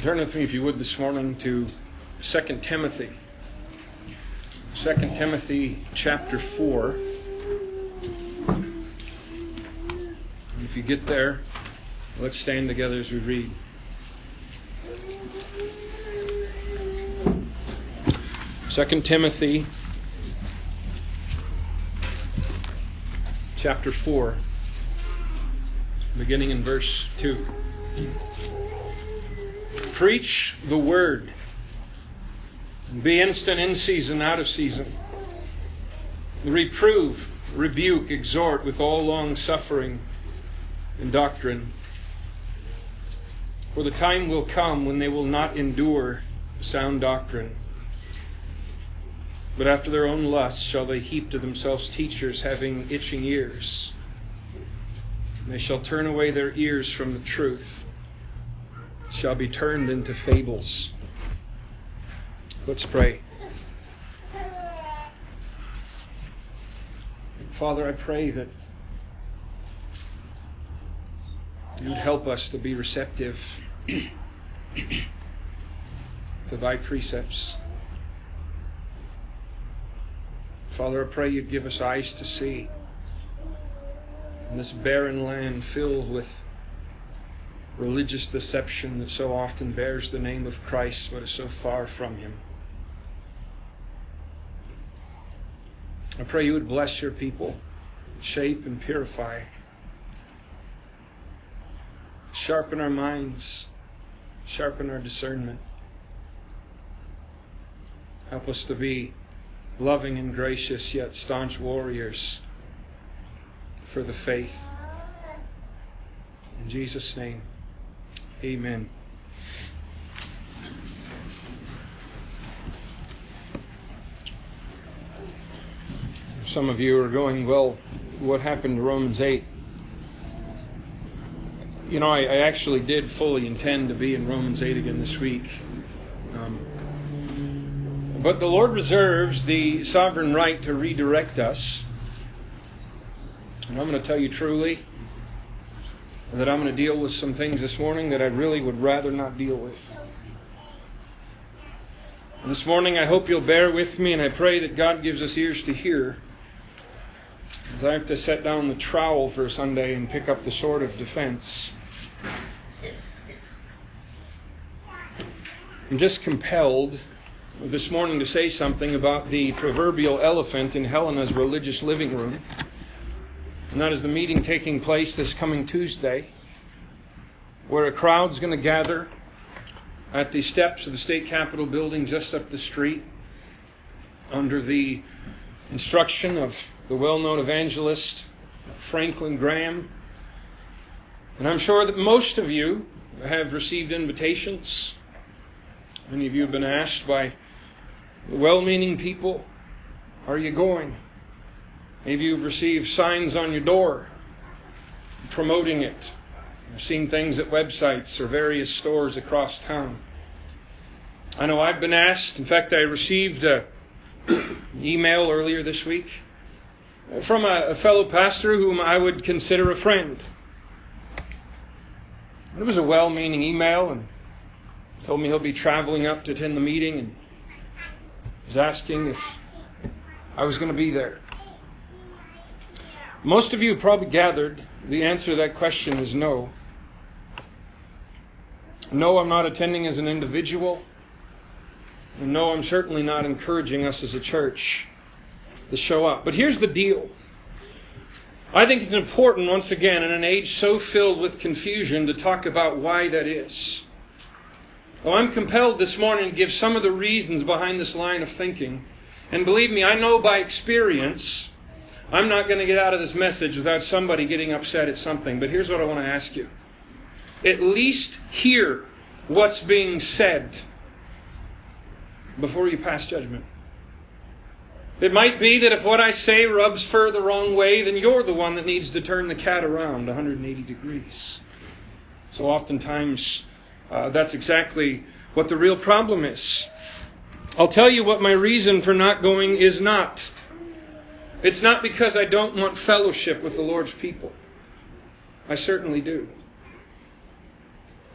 Turn with me, if you would, this morning to 2 Timothy. 2 Timothy chapter 4. If you get there, let's stand together as we read. Second Timothy chapter 4, beginning in verse 2. Preach the word. Be instant in season, out of season. Reprove, rebuke, exhort with all long suffering and doctrine. For the time will come when they will not endure sound doctrine. But after their own lusts shall they heap to themselves teachers having itching ears. And they shall turn away their ears from the truth shall be turned into fables. Let's pray. Father, I pray that you would help us to be receptive to thy precepts. Father, I pray you'd give us eyes to see in this barren land filled with religious deception that so often bears the name of Christ but is so far from him. I pray you would bless your people, shape and purify, sharpen our minds, sharpen our discernment. Help us to be loving and gracious, yet staunch warriors for the faith. In Jesus' name. Amen. Some of you are going, well, what happened to Romans 8? You know, I, I actually did fully intend to be in Romans 8 again this week. Um, but the Lord reserves the sovereign right to redirect us. And I'm going to tell you truly, that I'm going to deal with some things this morning that I really would rather not deal with. This morning, I hope you'll bear with me, and I pray that God gives us ears to hear. As I have to set down the trowel for Sunday and pick up the sword of defense. I'm just compelled this morning to say something about the proverbial elephant in Helena's religious living room. And that is the meeting taking place this coming Tuesday, where a crowd's going to gather at the steps of the state capitol building just up the street under the instruction of the well known evangelist Franklin Graham. And I'm sure that most of you have received invitations. Many of you have been asked by well meaning people, Are you going? Maybe you've received signs on your door promoting it. I've seen things at websites or various stores across town. I know I've been asked. In fact, I received an email earlier this week from a, a fellow pastor whom I would consider a friend. It was a well meaning email and told me he'll be traveling up to attend the meeting and was asking if I was going to be there. Most of you probably gathered the answer to that question is no. No, I'm not attending as an individual. And no, I'm certainly not encouraging us as a church to show up. But here's the deal. I think it's important, once again, in an age so filled with confusion, to talk about why that is. Well, I'm compelled this morning to give some of the reasons behind this line of thinking. And believe me, I know by experience I'm not going to get out of this message without somebody getting upset at something, but here's what I want to ask you. At least hear what's being said before you pass judgment. It might be that if what I say rubs fur the wrong way, then you're the one that needs to turn the cat around 180 degrees. So oftentimes, uh, that's exactly what the real problem is. I'll tell you what my reason for not going is not. It's not because I don't want fellowship with the Lord's people. I certainly do.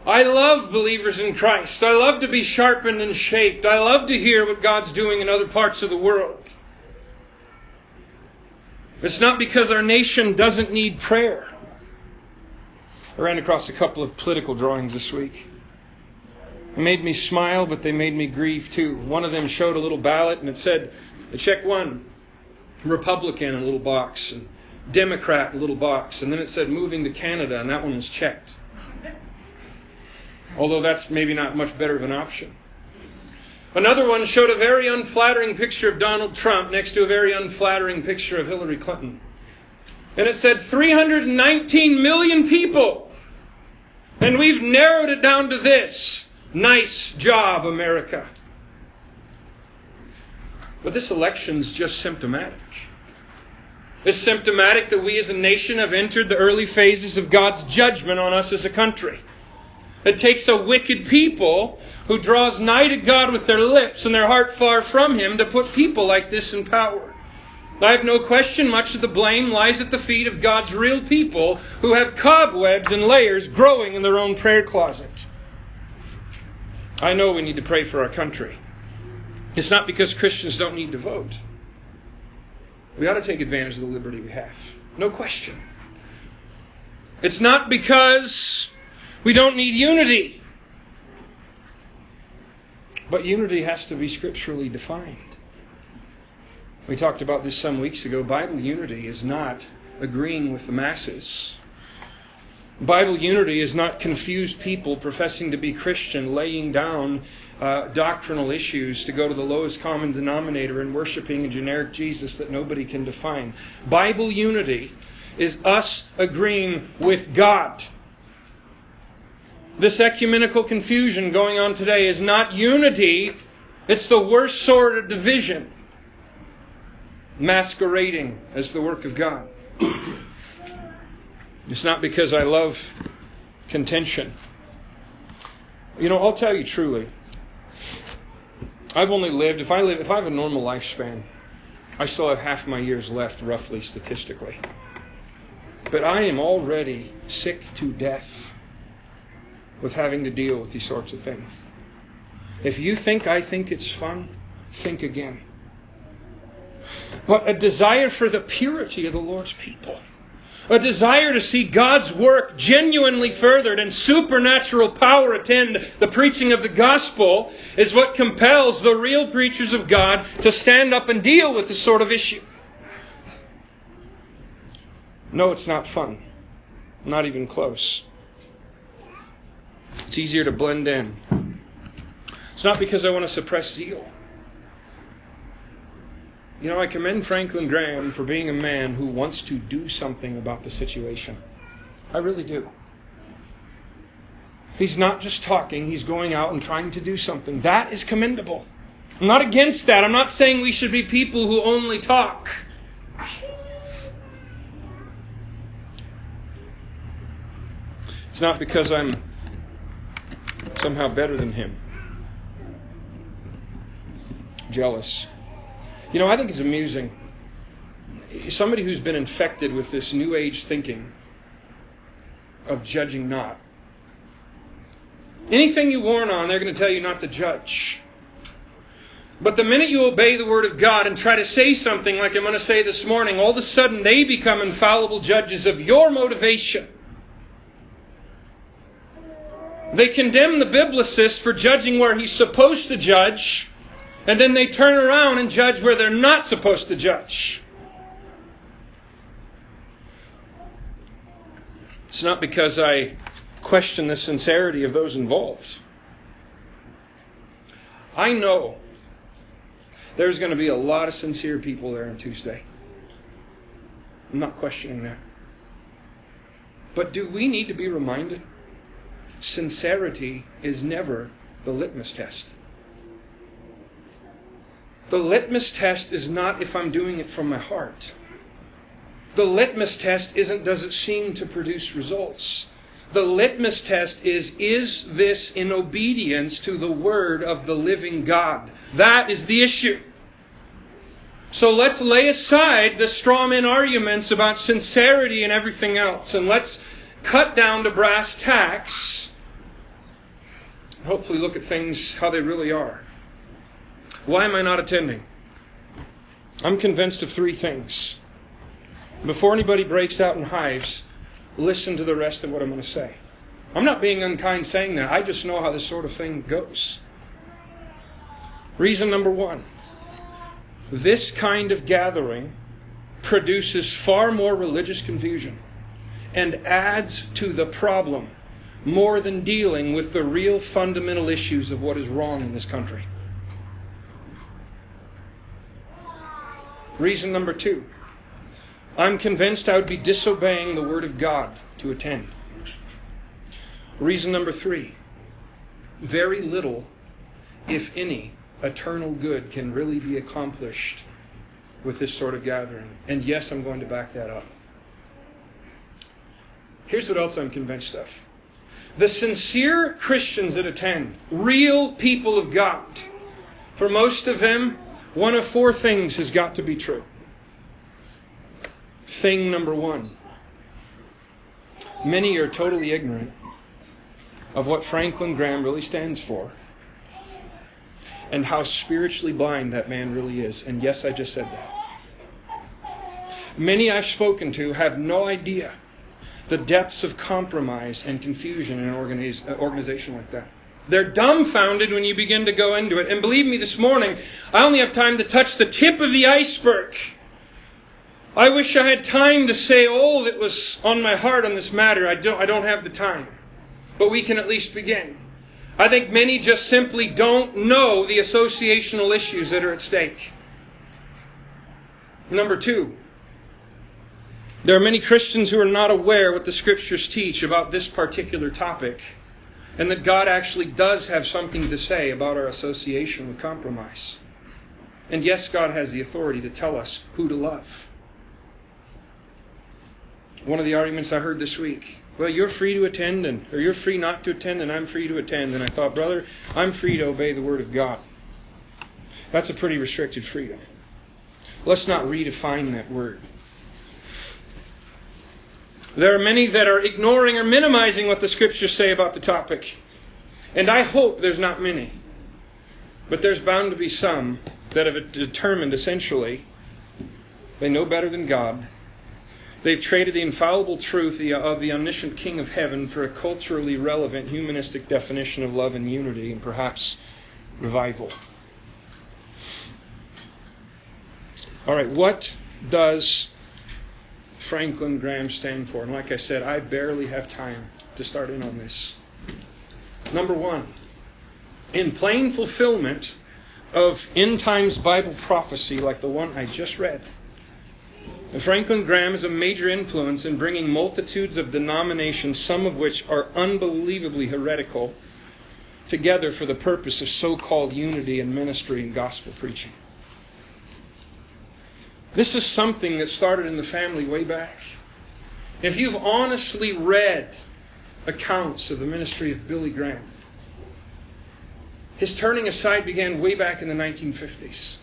I love believers in Christ. I love to be sharpened and shaped. I love to hear what God's doing in other parts of the world. It's not because our nation doesn't need prayer. I ran across a couple of political drawings this week. They made me smile, but they made me grieve too. One of them showed a little ballot and it said, check one, Republican in a little box, and Democrat in a little box, and then it said moving to Canada, and that one was checked. Although that's maybe not much better of an option. Another one showed a very unflattering picture of Donald Trump next to a very unflattering picture of Hillary Clinton. And it said 319 million people. And we've narrowed it down to this. Nice job, America. But this election's just symptomatic. It's symptomatic that we as a nation have entered the early phases of God's judgment on us as a country. It takes a wicked people who draws nigh to God with their lips and their heart far from Him to put people like this in power. I have no question much of the blame lies at the feet of God's real people who have cobwebs and layers growing in their own prayer closet. I know we need to pray for our country. It's not because Christians don't need to vote. We ought to take advantage of the liberty we have. No question. It's not because we don't need unity. But unity has to be scripturally defined. We talked about this some weeks ago. Bible unity is not agreeing with the masses. Bible unity is not confused people professing to be Christian, laying down uh, doctrinal issues to go to the lowest common denominator and worshiping a generic Jesus that nobody can define. Bible unity is us agreeing with God. This ecumenical confusion going on today is not unity, it's the worst sort of division, masquerading as the work of God. It's not because I love contention. You know, I'll tell you truly. I've only lived if I live if I have a normal lifespan, I still have half my years left roughly statistically. But I am already sick to death with having to deal with these sorts of things. If you think I think it's fun, think again. But a desire for the purity of the Lord's people, a desire to see God's work genuinely furthered and supernatural power attend the preaching of the gospel is what compels the real preachers of God to stand up and deal with this sort of issue. No, it's not fun. Not even close. It's easier to blend in. It's not because I want to suppress zeal. You know, I commend Franklin Graham for being a man who wants to do something about the situation. I really do. He's not just talking, he's going out and trying to do something. That is commendable. I'm not against that. I'm not saying we should be people who only talk. It's not because I'm somehow better than him. Jealous. You know, I think it's amusing. Somebody who's been infected with this new age thinking of judging not. Anything you warn on, they're going to tell you not to judge. But the minute you obey the Word of God and try to say something like I'm going to say this morning, all of a sudden they become infallible judges of your motivation. They condemn the biblicist for judging where he's supposed to judge, and then they turn around and judge where they're not supposed to judge. It's not because I question the sincerity of those involved. I know there's going to be a lot of sincere people there on Tuesday. I'm not questioning that. But do we need to be reminded? sincerity is never the litmus test. The litmus test is not if I'm doing it from my heart. The litmus test isn't does it seem to produce results. The litmus test is is this in obedience to the word of the living God? That is the issue. So let's lay aside the strawman arguments about sincerity and everything else, and let's cut down to brass tacks and hopefully look at things how they really are. Why am I not attending? I'm convinced of three things. Before anybody breaks out in hives, listen to the rest of what I'm going to say. I'm not being unkind saying that. I just know how this sort of thing goes. Reason number one this kind of gathering produces far more religious confusion and adds to the problem more than dealing with the real fundamental issues of what is wrong in this country. Reason number two I'm convinced I would be disobeying the Word of God to attend. Reason number three very little, if any, eternal good can really be accomplished with this sort of gathering. And yes, I'm going to back that up. Here's what else I'm convinced of the sincere Christians that attend, real people of God, for most of them, one of four things has got to be true. Thing number one many are totally ignorant of what Franklin Graham really stands for and how spiritually blind that man really is. And yes, I just said that. Many I've spoken to have no idea the depths of compromise and confusion in an uh, organization like that. They're dumbfounded when you begin to go into it. And believe me, this morning, I only have time to touch the tip of the iceberg. I wish I had time to say all that was on my heart on this matter. I don't, I don't have the time. But we can at least begin. I think many just simply don't know the associational issues that are at stake. Number two, there are many Christians who are not aware what the scriptures teach about this particular topic, and that God actually does have something to say about our association with compromise. And yes, God has the authority to tell us who to love. One of the arguments I heard this week well, you're free to attend, and or you're free not to attend, and I'm free to attend. And I thought, brother, I'm free to obey the word of God. That's a pretty restricted freedom. Let's not redefine that word. There are many that are ignoring or minimizing what the scriptures say about the topic. And I hope there's not many. But there's bound to be some that have determined essentially they know better than God. They've traded the infallible truth of the omniscient King of Heaven for a culturally relevant humanistic definition of love and unity and perhaps revival. All right, what does Franklin Graham stand for? And like I said, I barely have time to start in on this. Number one, in plain fulfillment of end times Bible prophecy like the one I just read, Franklin Graham is a major influence in bringing multitudes of denominations, some of which are unbelievably heretical, together for the purpose of so called unity and ministry and gospel preaching. This is something that started in the family way back. If you've honestly read accounts of the ministry of Billy Graham, his turning aside began way back in the 1950s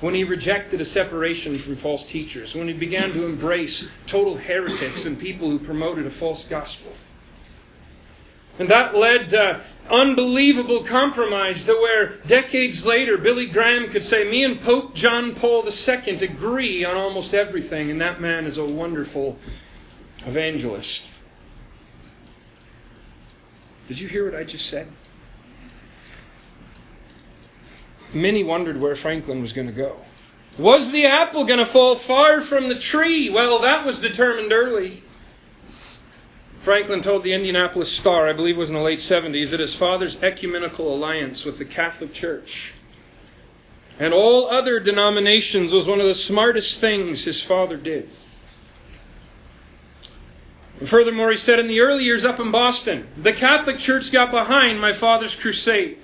when he rejected a separation from false teachers, when he began to embrace total heretics and people who promoted a false gospel. And that led to unbelievable compromise to where decades later Billy Graham could say, Me and Pope John Paul II agree on almost everything, and that man is a wonderful evangelist. Did you hear what I just said? Many wondered where Franklin was going to go. Was the apple going to fall far from the tree? Well, that was determined early. Franklin told the Indianapolis Star, I believe it was in the late 70s, that his father's ecumenical alliance with the Catholic Church and all other denominations was one of the smartest things his father did. And furthermore, he said in the early years up in Boston, the Catholic Church got behind my father's crusade.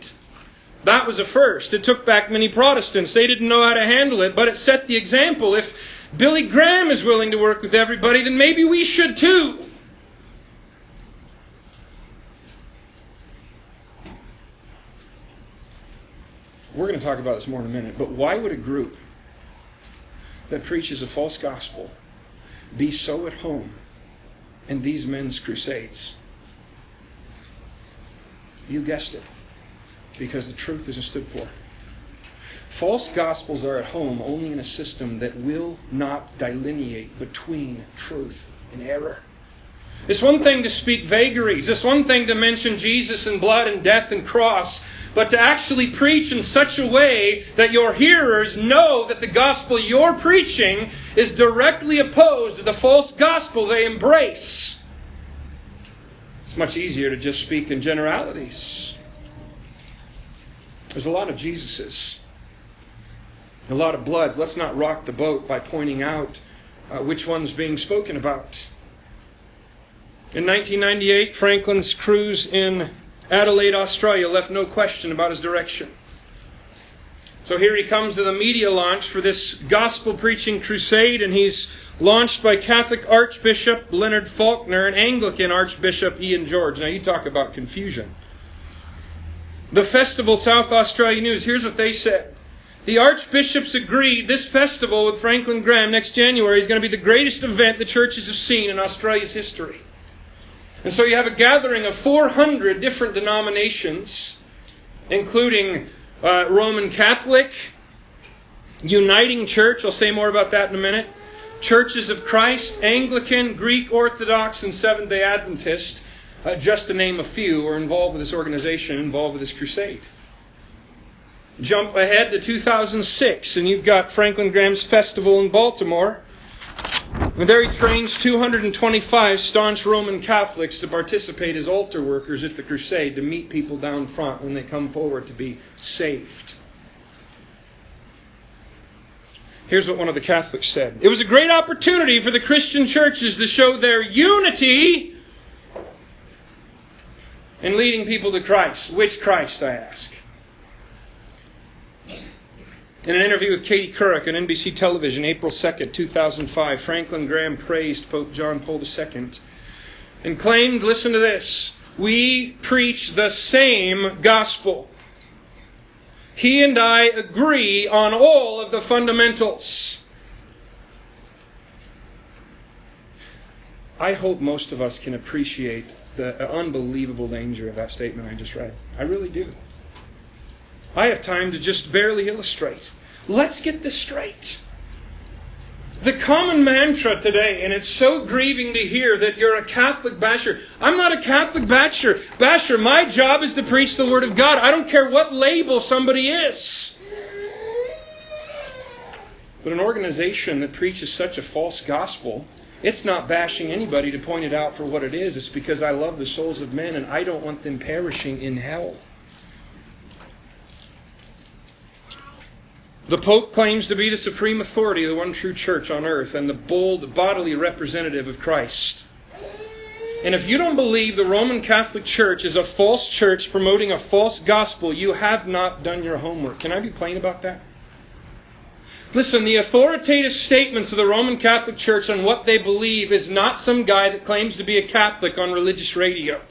That was a first. It took back many Protestants. They didn't know how to handle it, but it set the example. If Billy Graham is willing to work with everybody, then maybe we should too. We're going to talk about this more in a minute, but why would a group that preaches a false gospel be so at home in these men's crusades? You guessed it because the truth isn't stood for. False gospels are at home only in a system that will not delineate between truth and error. It's one thing to speak vagaries. It's one thing to mention Jesus and blood and death and cross. But to actually preach in such a way that your hearers know that the gospel you're preaching is directly opposed to the false gospel they embrace. It's much easier to just speak in generalities. There's a lot of Jesuses, a lot of bloods. Let's not rock the boat by pointing out uh, which one's being spoken about. In 1998, Franklin's cruise in Adelaide, Australia left no question about his direction. So here he comes to the media launch for this gospel preaching crusade, and he's launched by Catholic Archbishop Leonard Faulkner and Anglican Archbishop Ian George. Now, you talk about confusion. The festival, South Australia News, here's what they said. The archbishops agreed this festival with Franklin Graham next January is going to be the greatest event the churches have seen in Australia's history. And so you have a gathering of 400 different denominations, including uh, Roman Catholic, Uniting Church, I'll say more about that in a minute, Churches of Christ, Anglican, Greek Orthodox, and Seventh day Adventist, uh, just to name a few, are involved with this organization, involved with this crusade. Jump ahead to 2006, and you've got Franklin Graham's Festival in Baltimore. And there he trains 225 staunch Roman Catholics to participate as altar workers at the crusade to meet people down front when they come forward to be saved. Here's what one of the Catholics said It was a great opportunity for the Christian churches to show their unity in leading people to Christ. Which Christ, I ask? In an interview with Katie Couric on NBC television, April 2nd, 2005, Franklin Graham praised Pope John Paul II and claimed, listen to this, we preach the same gospel. He and I agree on all of the fundamentals. I hope most of us can appreciate the unbelievable danger of that statement I just read. I really do. I have time to just barely illustrate. Let's get this straight. The common mantra today, and it's so grieving to hear that you're a Catholic basher. I'm not a Catholic basher. Basher, my job is to preach the Word of God. I don't care what label somebody is. But an organization that preaches such a false gospel, it's not bashing anybody to point it out for what it is. It's because I love the souls of men and I don't want them perishing in hell. The Pope claims to be the supreme authority of the one true church on earth and the bold bodily representative of Christ. And if you don't believe the Roman Catholic Church is a false church promoting a false gospel, you have not done your homework. Can I be plain about that? Listen, the authoritative statements of the Roman Catholic Church on what they believe is not some guy that claims to be a Catholic on religious radio.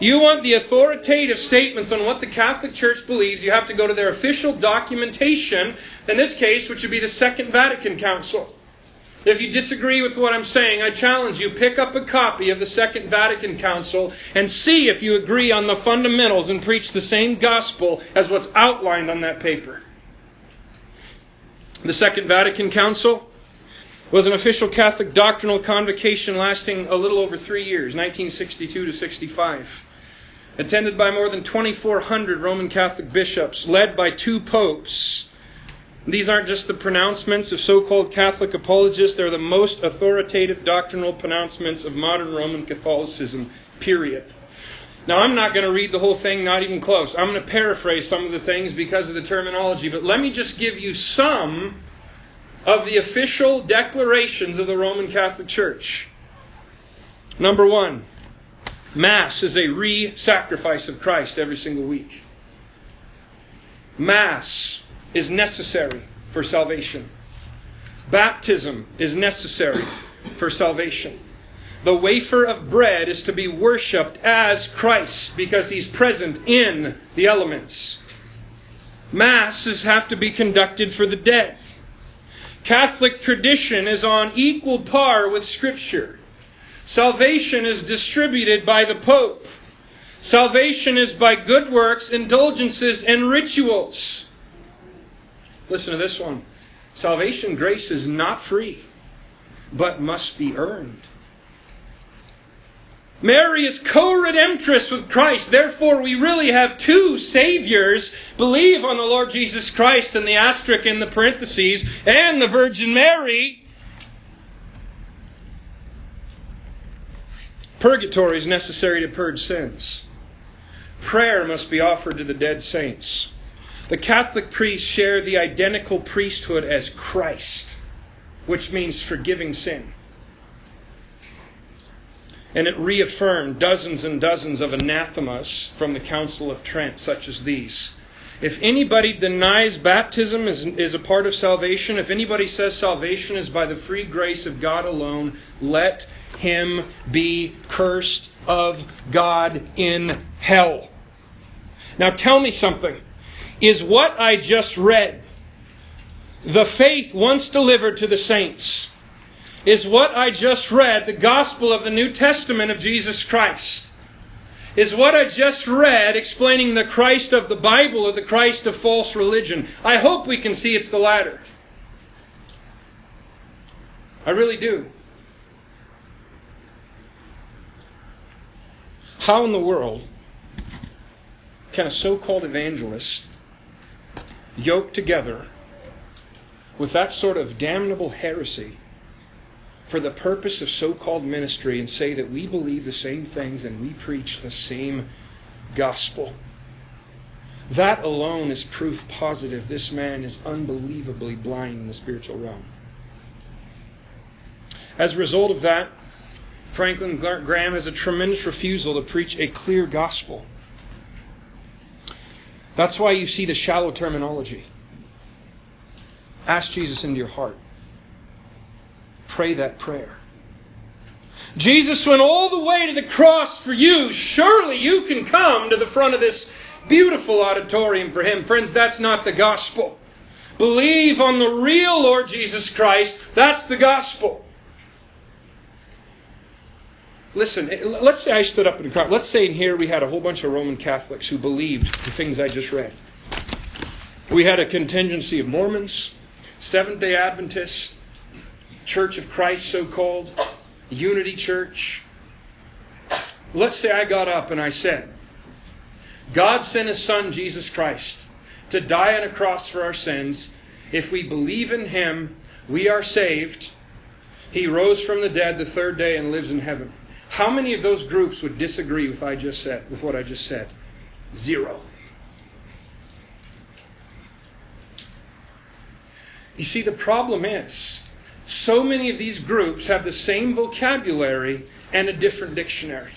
You want the authoritative statements on what the Catholic Church believes, you have to go to their official documentation, in this case, which would be the Second Vatican Council. If you disagree with what I'm saying, I challenge you pick up a copy of the Second Vatican Council and see if you agree on the fundamentals and preach the same gospel as what's outlined on that paper. The Second Vatican Council was an official Catholic doctrinal convocation lasting a little over three years, 1962 to 65. Attended by more than 2,400 Roman Catholic bishops, led by two popes. These aren't just the pronouncements of so called Catholic apologists, they're the most authoritative doctrinal pronouncements of modern Roman Catholicism, period. Now, I'm not going to read the whole thing, not even close. I'm going to paraphrase some of the things because of the terminology, but let me just give you some of the official declarations of the Roman Catholic Church. Number one, Mass is a re sacrifice of Christ every single week. Mass is necessary for salvation. Baptism is necessary for salvation. The wafer of bread is to be worshipped as Christ because he's present in the elements. Masses have to be conducted for the dead. Catholic tradition is on equal par with Scripture. Salvation is distributed by the Pope. Salvation is by good works, indulgences, and rituals. Listen to this one. Salvation grace is not free, but must be earned. Mary is co-redemptress with Christ. Therefore, we really have two saviors. Believe on the Lord Jesus Christ and the asterisk in the parentheses and the Virgin Mary. Purgatory is necessary to purge sins. Prayer must be offered to the dead saints. The Catholic priests share the identical priesthood as Christ, which means forgiving sin. And it reaffirmed dozens and dozens of anathemas from the Council of Trent, such as these. If anybody denies baptism is, is a part of salvation, if anybody says salvation is by the free grace of God alone, let him be cursed of God in hell. Now tell me something. Is what I just read the faith once delivered to the saints? Is what I just read the gospel of the New Testament of Jesus Christ? Is what I just read explaining the Christ of the Bible or the Christ of false religion? I hope we can see it's the latter. I really do. How in the world can a so called evangelist yoke together with that sort of damnable heresy for the purpose of so called ministry and say that we believe the same things and we preach the same gospel? That alone is proof positive this man is unbelievably blind in the spiritual realm. As a result of that, Franklin Graham has a tremendous refusal to preach a clear gospel. That's why you see the shallow terminology. Ask Jesus into your heart. Pray that prayer. Jesus went all the way to the cross for you. Surely you can come to the front of this beautiful auditorium for him. Friends, that's not the gospel. Believe on the real Lord Jesus Christ. That's the gospel. Listen, eh, let's say I stood up in a crowd. Let's say in here we had a whole bunch of Roman Catholics who believed the things I just read. We had a contingency of Mormons, Seventh day Adventists, Church of Christ, so called, Unity Church. Let's say I got up and I said, God sent His Son, Jesus Christ, to die on a cross for our sins. If we believe in Him, we are saved. He rose from the dead the third day and lives in heaven. How many of those groups would disagree with I just said with what I just said? Zero. You see, the problem is so many of these groups have the same vocabulary and a different dictionary.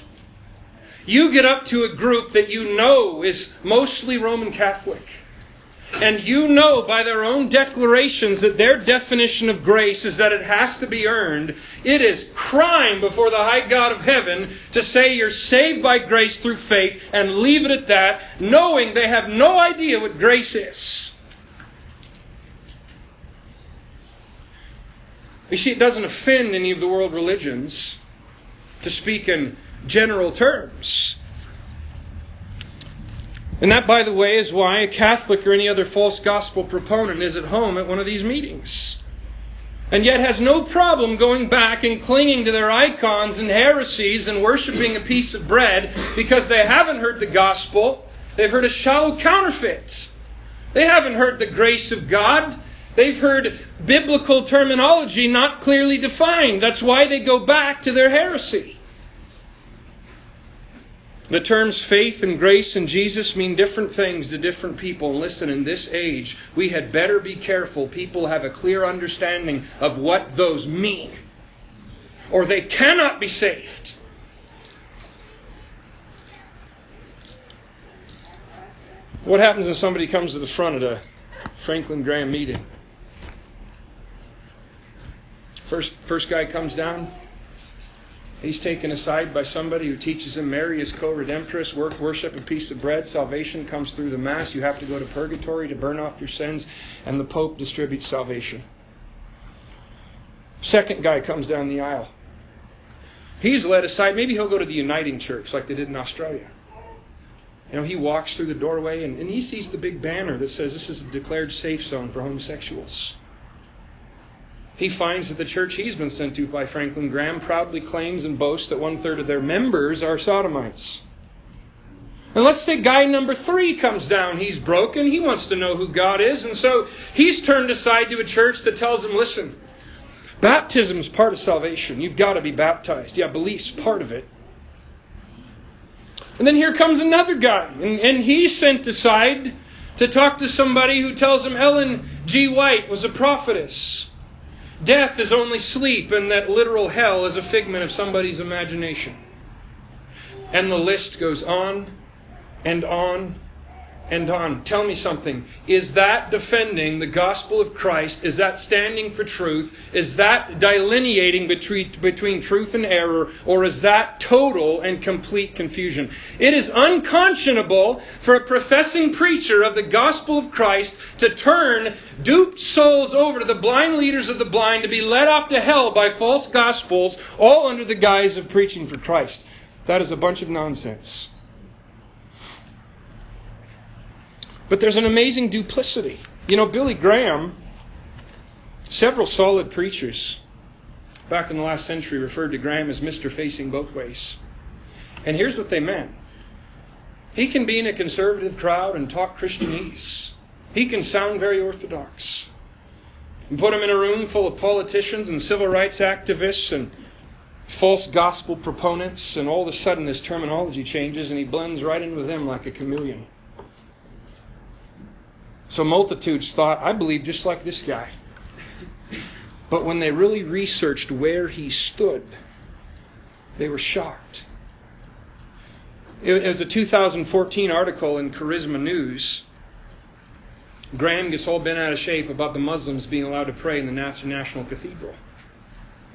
You get up to a group that you know is mostly Roman Catholic and you know by their own declarations that their definition of grace is that it has to be earned, it is crime before the high God of heaven to say you're saved by grace through faith and leave it at that, knowing they have no idea what grace is. You see, it doesn't offend any of the world religions to speak in general terms. And that, by the way, is why a Catholic or any other false gospel proponent is at home at one of these meetings. And yet has no problem going back and clinging to their icons and heresies and worshiping a piece of bread because they haven't heard the gospel. They've heard a shallow counterfeit. They haven't heard the grace of God. They've heard biblical terminology not clearly defined. That's why they go back to their heresy. The terms faith and grace and Jesus mean different things to different people. And listen, in this age, we had better be careful people have a clear understanding of what those mean, or they cannot be saved. What happens when somebody comes to the front at a Franklin Graham meeting? First, first guy comes down, He's taken aside by somebody who teaches him Mary is co-redemptress, work, worship a piece of bread, salvation comes through the Mass, you have to go to purgatory to burn off your sins, and the Pope distributes salvation. Second guy comes down the aisle. He's led aside, maybe he'll go to the Uniting Church like they did in Australia. You know, he walks through the doorway and, and he sees the big banner that says this is a declared safe zone for homosexuals. He finds that the church he's been sent to by Franklin Graham proudly claims and boasts that one third of their members are sodomites. And let's say guy number three comes down. He's broken. He wants to know who God is. And so he's turned aside to a church that tells him, listen, baptism is part of salvation. You've got to be baptized. Yeah, belief's part of it. And then here comes another guy. And, and he's sent aside to talk to somebody who tells him Ellen G. White was a prophetess. Death is only sleep, and that literal hell is a figment of somebody's imagination. And the list goes on and on and on. Tell me something. Is that defending the gospel of Christ? Is that standing for truth? Is that delineating between, between truth and error? Or is that total and complete confusion? It is unconscionable for a professing preacher of the gospel of Christ to turn duped souls over to the blind leaders of the blind to be led off to hell by false gospels, all under the guise of preaching for Christ. That is a bunch of nonsense. But there's an amazing duplicity. You know, Billy Graham, several solid preachers back in the last century referred to Graham as Mr. Facing Both Ways. And here's what they meant he can be in a conservative crowd and talk Christianese, he can sound very orthodox. And put him in a room full of politicians and civil rights activists and false gospel proponents, and all of a sudden his terminology changes and he blends right in with them like a chameleon. So multitudes thought, I believe just like this guy. But when they really researched where he stood, they were shocked. It was a 2014 article in Charisma News. Graham gets all bent out of shape about the Muslims being allowed to pray in the National Cathedral.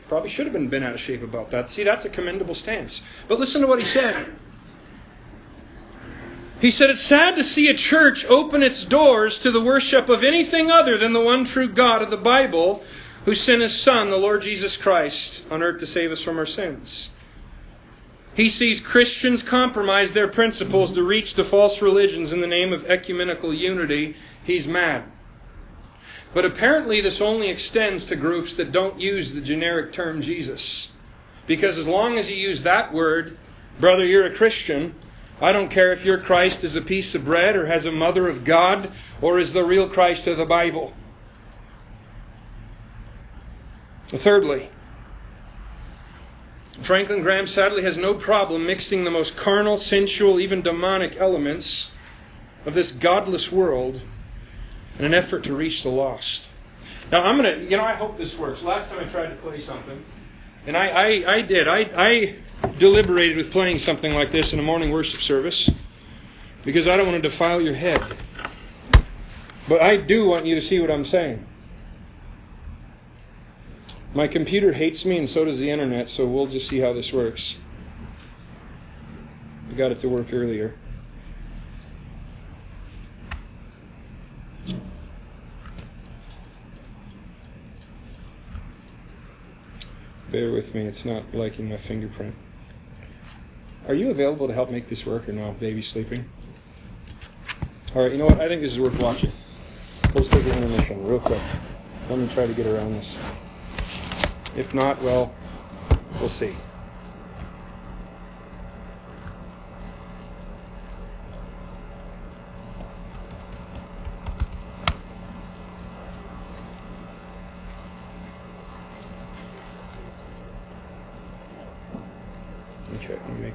Probably should have been bent out of shape about that. See, that's a commendable stance. But listen to what he said. He said, It's sad to see a church open its doors to the worship of anything other than the one true God of the Bible, who sent his Son, the Lord Jesus Christ, on earth to save us from our sins. He sees Christians compromise their principles to reach to false religions in the name of ecumenical unity. He's mad. But apparently, this only extends to groups that don't use the generic term Jesus. Because as long as you use that word, brother, you're a Christian, I don't care if your Christ is a piece of bread or has a mother of God or is the real Christ of the Bible. Thirdly, Franklin Graham sadly has no problem mixing the most carnal, sensual, even demonic elements of this godless world in an effort to reach the lost. Now, I'm going to, you know, I hope this works. Last time I tried to play something, and I, I, I did. I, I deliberated with playing something like this in a morning worship service because I don't want to defile your head. But I do want you to see what I'm saying. My computer hates me, and so does the internet, so we'll just see how this works. We got it to work earlier. Bear with me, it's not liking my fingerprint. Are you available to help make this work or no? Baby's sleeping. All right, you know what? I think this is worth watching. Let's take an intermission real quick. Let me try to get around this. If not, well, we'll see.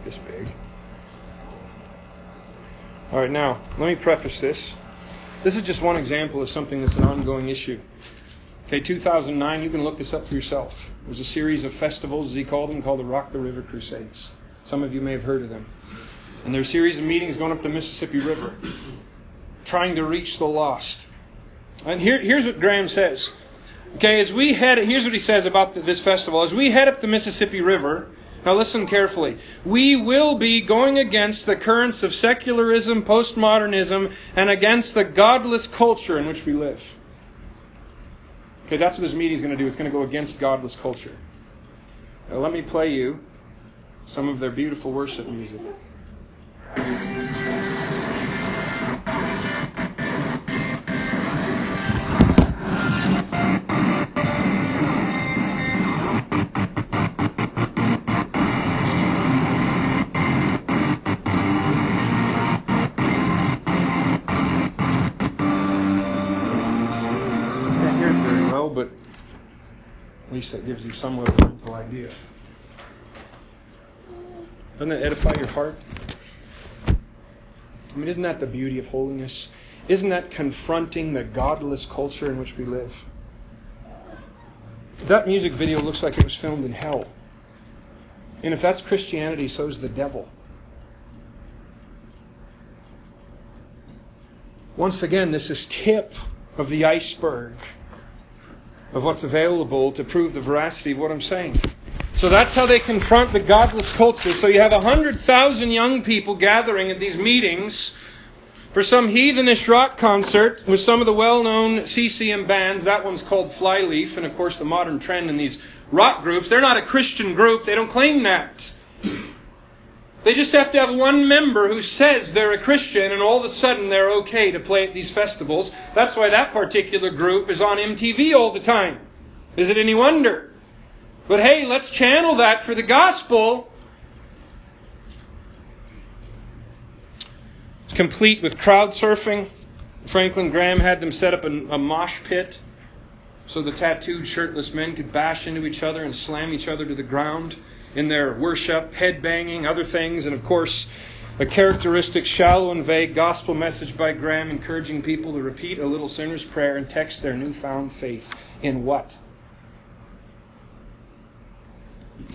This big. All right, now, let me preface this. This is just one example of something that's an ongoing issue. Okay, 2009, you can look this up for yourself. It was a series of festivals, as he called them, called the Rock the River Crusades. Some of you may have heard of them. And there are a series of meetings going up the Mississippi River, trying to reach the lost. And here, here's what Graham says. Okay, as we head, here's what he says about this festival. As we head up the Mississippi River, now listen carefully. We will be going against the currents of secularism, postmodernism, and against the godless culture in which we live. Okay, that's what this meeting is going to do. It's going to go against godless culture. Now let me play you some of their beautiful worship music. Least that gives you somewhat of a mental idea. Doesn't that edify your heart? I mean, isn't that the beauty of holiness? Isn't that confronting the godless culture in which we live? That music video looks like it was filmed in hell. And if that's Christianity, so is the devil. Once again, this is tip of the iceberg of what's available to prove the veracity of what I'm saying. So that's how they confront the godless culture. So you have 100,000 young people gathering at these meetings for some heathenish rock concert with some of the well known CCM bands. That one's called Flyleaf, and of course, the modern trend in these rock groups. They're not a Christian group, they don't claim that. They just have to have one member who says they're a Christian, and all of a sudden they're okay to play at these festivals. That's why that particular group is on MTV all the time. Is it any wonder? But hey, let's channel that for the gospel. Complete with crowd surfing. Franklin Graham had them set up a, a mosh pit so the tattooed, shirtless men could bash into each other and slam each other to the ground in their worship, head banging, other things, and of course, a characteristic shallow and vague gospel message by Graham encouraging people to repeat a little sinner's prayer and text their newfound faith in what?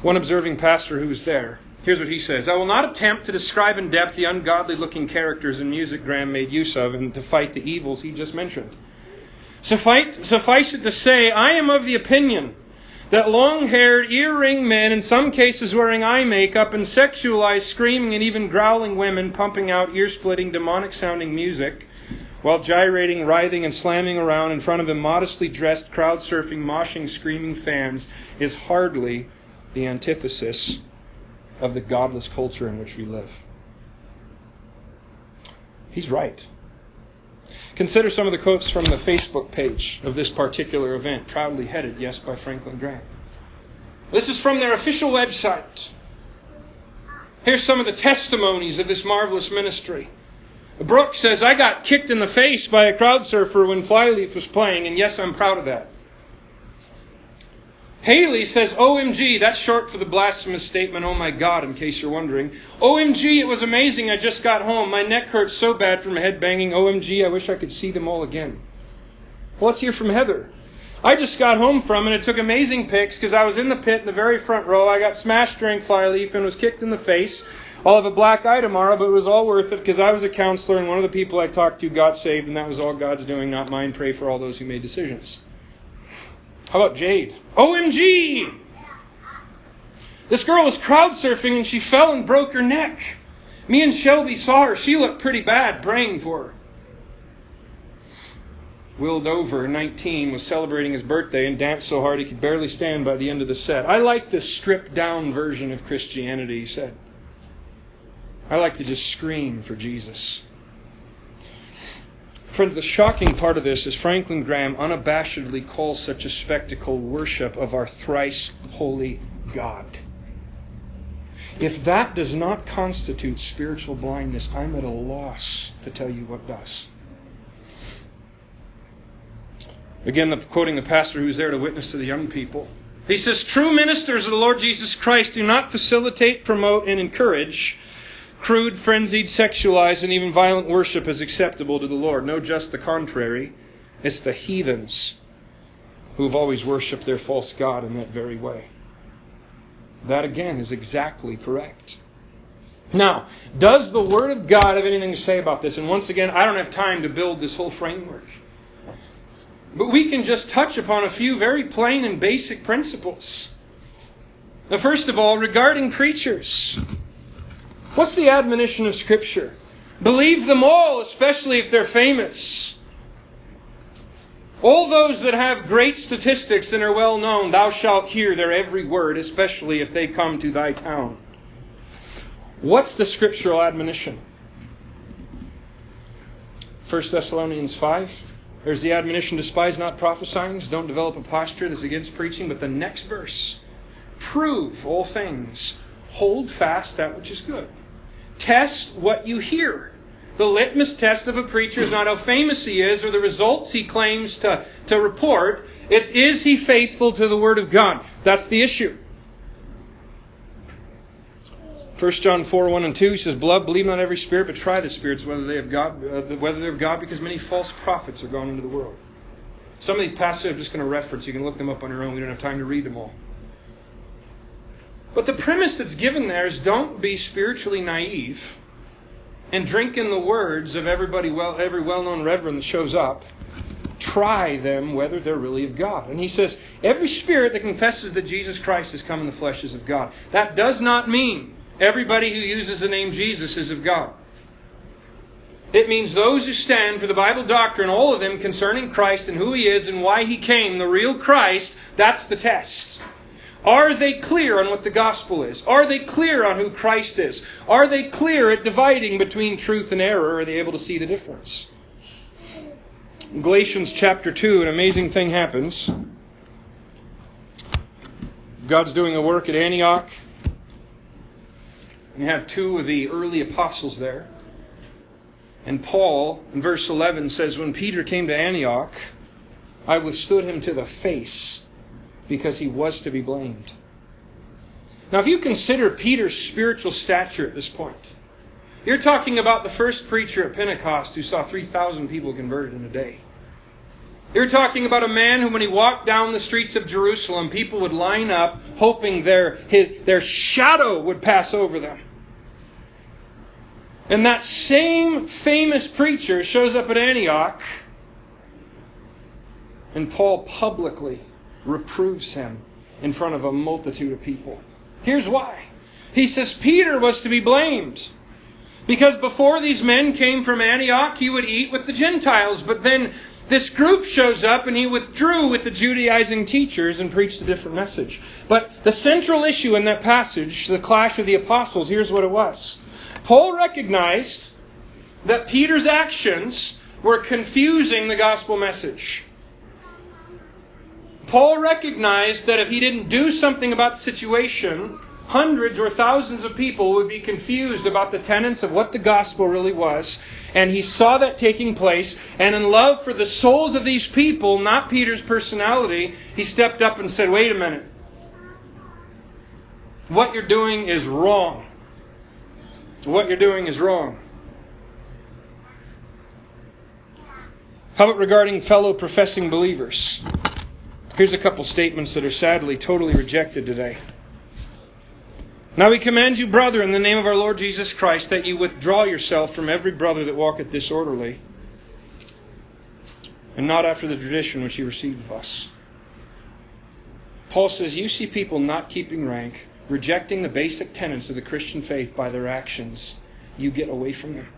One observing pastor who was there, here's what he says I will not attempt to describe in depth the ungodly looking characters and music Graham made use of and to fight the evils he just mentioned. Suffice, suffice it to say, I am of the opinion that long haired, earring men, in some cases wearing eye makeup, and sexualized, screaming, and even growling women pumping out ear splitting, demonic sounding music, while gyrating, writhing, and slamming around in front of immodestly dressed, crowd surfing, moshing, screaming fans, is hardly the antithesis of the godless culture in which we live. He's right. Consider some of the quotes from the Facebook page of this particular event, proudly headed, yes, by Franklin Graham. This is from their official website. Here's some of the testimonies of this marvelous ministry. Brooke says, I got kicked in the face by a crowd surfer when Flyleaf was playing, and yes, I'm proud of that. Haley says, OMG, that's short for the blasphemous statement, oh my God, in case you're wondering. OMG, it was amazing, I just got home. My neck hurts so bad from head banging. OMG, I wish I could see them all again. Well, let's hear from Heather. I just got home from and it took amazing pics because I was in the pit in the very front row. I got smashed during Flyleaf and was kicked in the face. I'll have a black eye tomorrow, but it was all worth it because I was a counselor and one of the people I talked to got saved, and that was all God's doing, not mine. Pray for all those who made decisions. How about Jade? OMG! This girl was crowd surfing and she fell and broke her neck. Me and Shelby saw her. She looked pretty bad, praying for her. Will Dover, 19, was celebrating his birthday and danced so hard he could barely stand by the end of the set. I like this stripped down version of Christianity, he said. I like to just scream for Jesus. Friends, the shocking part of this is Franklin Graham unabashedly calls such a spectacle worship of our thrice holy God. If that does not constitute spiritual blindness, I'm at a loss to tell you what does. Again, the, quoting the pastor who was there to witness to the young people. He says, True ministers of the Lord Jesus Christ do not facilitate, promote, and encourage crude, frenzied, sexualized, and even violent worship is acceptable to the Lord. No, just the contrary. It's the heathens who have always worshiped their false God in that very way. That again is exactly correct. Now, does the Word of God have anything to say about this? And once again, I don't have time to build this whole framework. But we can just touch upon a few very plain and basic principles. Now, first of all, regarding preachers. What's the admonition of Scripture? Believe them all, especially if they're famous. All those that have great statistics and are well known, thou shalt hear their every word, especially if they come to thy town. What's the scriptural admonition? 1 Thessalonians 5. There's the admonition despise not prophesying, don't develop a posture that's against preaching. But the next verse prove all things, hold fast that which is good. Test what you hear. The litmus test of a preacher is not how famous he is or the results he claims to, to report. It's is he faithful to the Word of God? That's the issue. 1 John 4, 1 and 2, he says, Beloved, believe not every spirit, but try the spirits, whether they have God, uh, whether they're of God, because many false prophets are gone into the world. Some of these passages I'm just going to reference. You can look them up on your own. We don't have time to read them all. But the premise that's given there is don't be spiritually naive and drink in the words of everybody well every well-known reverend that shows up try them whether they're really of God. And he says, every spirit that confesses that Jesus Christ has come in the flesh is of God. That does not mean everybody who uses the name Jesus is of God. It means those who stand for the Bible doctrine, all of them concerning Christ and who he is and why he came, the real Christ, that's the test. Are they clear on what the gospel is? Are they clear on who Christ is? Are they clear at dividing between truth and error? Are they able to see the difference? In Galatians chapter 2, an amazing thing happens. God's doing a work at Antioch. You have two of the early apostles there. And Paul, in verse 11, says, When Peter came to Antioch, I withstood him to the face because he was to be blamed. Now, if you consider Peter's spiritual stature at this point, you're talking about the first preacher at Pentecost who saw 3,000 people converted in a day. You're talking about a man who, when he walked down the streets of Jerusalem, people would line up hoping their, his, their shadow would pass over them. And that same famous preacher shows up at Antioch, and Paul publicly reproves him in front of a multitude of people. Here's why. He says Peter was to be blamed. Because before these men came from Antioch, he would eat with the Gentiles. But then this group shows up and he withdrew with the Judaizing teachers and preached a different message. But the central issue in that passage, the clash of the apostles, here's what it was. Paul recognized that Peter's actions were confusing the gospel message. Paul recognized that if he didn't do something about the situation, hundreds or thousands of people would be confused about the tenets of what the gospel really was. And he saw that taking place. And in love for the souls of these people, not Peter's personality, he stepped up and said, Wait a minute. What you're doing is wrong. What you're doing is wrong. How about regarding fellow professing believers? Here's a couple statements that are sadly totally rejected today. Now we command you, brother, in the name of our Lord Jesus Christ, that you withdraw yourself from every brother that walketh disorderly, and not after the tradition which you received of us. Paul says, You see people not keeping rank, rejecting the basic tenets of the Christian faith by their actions. You get away from them.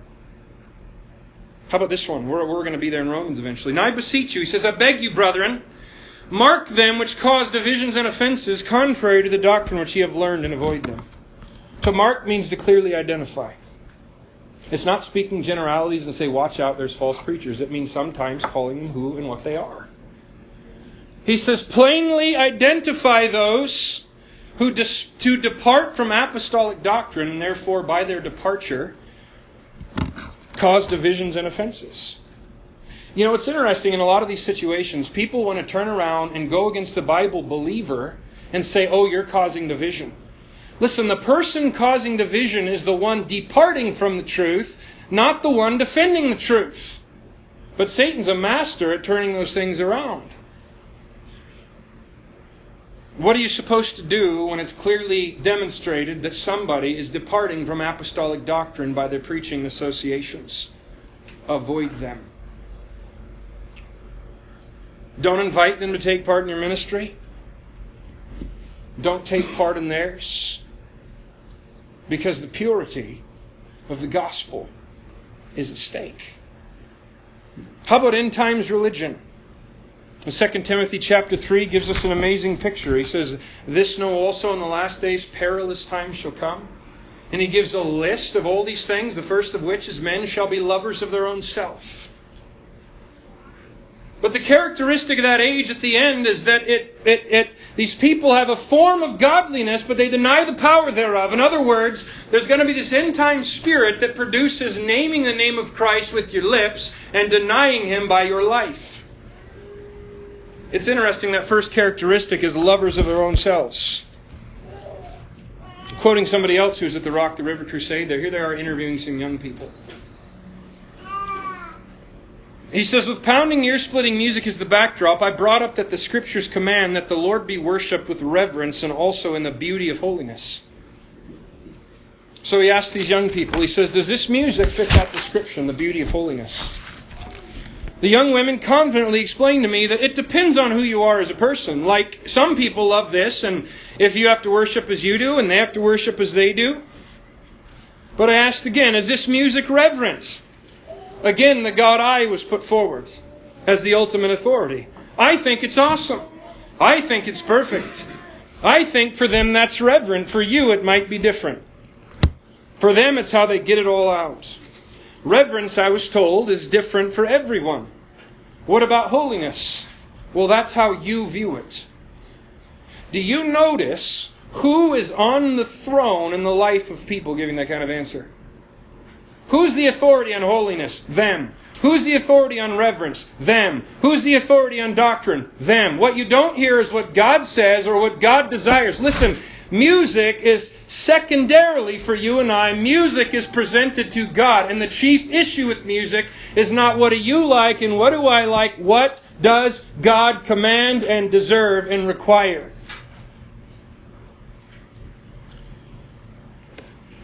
How about this one? We're, we're going to be there in Romans eventually. Now I beseech you, he says, I beg you, brethren, Mark them which cause divisions and offenses contrary to the doctrine which ye have learned and avoid them. To mark means to clearly identify. It's not speaking generalities and say, watch out, there's false preachers. It means sometimes calling them who and what they are. He says, plainly identify those who dis- to depart from apostolic doctrine and therefore by their departure cause divisions and offenses. You know, it's interesting in a lot of these situations, people want to turn around and go against the Bible believer and say, oh, you're causing division. Listen, the person causing division is the one departing from the truth, not the one defending the truth. But Satan's a master at turning those things around. What are you supposed to do when it's clearly demonstrated that somebody is departing from apostolic doctrine by their preaching associations? Avoid them. Don't invite them to take part in your ministry. Don't take part in theirs. Because the purity of the gospel is at stake. How about end times religion? 2 Timothy chapter 3 gives us an amazing picture. He says, This know also in the last days perilous times shall come. And he gives a list of all these things, the first of which is men shall be lovers of their own self But the characteristic of that age at the end is that it, it, it, these people have a form of godliness, but they deny the power thereof. In other words, there's going to be this end time spirit that produces naming the name of Christ with your lips and denying Him by your life. It's interesting that first characteristic is lovers of their own selves. Quoting somebody else who's at the Rock the River Crusade, there here they are interviewing some young people. He says, with pounding, ear splitting music as the backdrop, I brought up that the scriptures command that the Lord be worshipped with reverence and also in the beauty of holiness. So he asks these young people, he says, Does this music fit that description, the beauty of holiness? The young women confidently explained to me that it depends on who you are as a person. Like, some people love this, and if you have to worship as you do, and they have to worship as they do. But I asked again, is this music reverent? Again, the God I was put forward as the ultimate authority. I think it's awesome. I think it's perfect. I think for them that's reverent. For you, it might be different. For them, it's how they get it all out. Reverence, I was told, is different for everyone. What about holiness? Well, that's how you view it. Do you notice who is on the throne in the life of people giving that kind of answer? Who's the authority on holiness? Them. Who's the authority on reverence? Them. Who's the authority on doctrine? Them. What you don't hear is what God says or what God desires. Listen, music is secondarily for you and I. Music is presented to God. And the chief issue with music is not what do you like and what do I like. What does God command and deserve and require?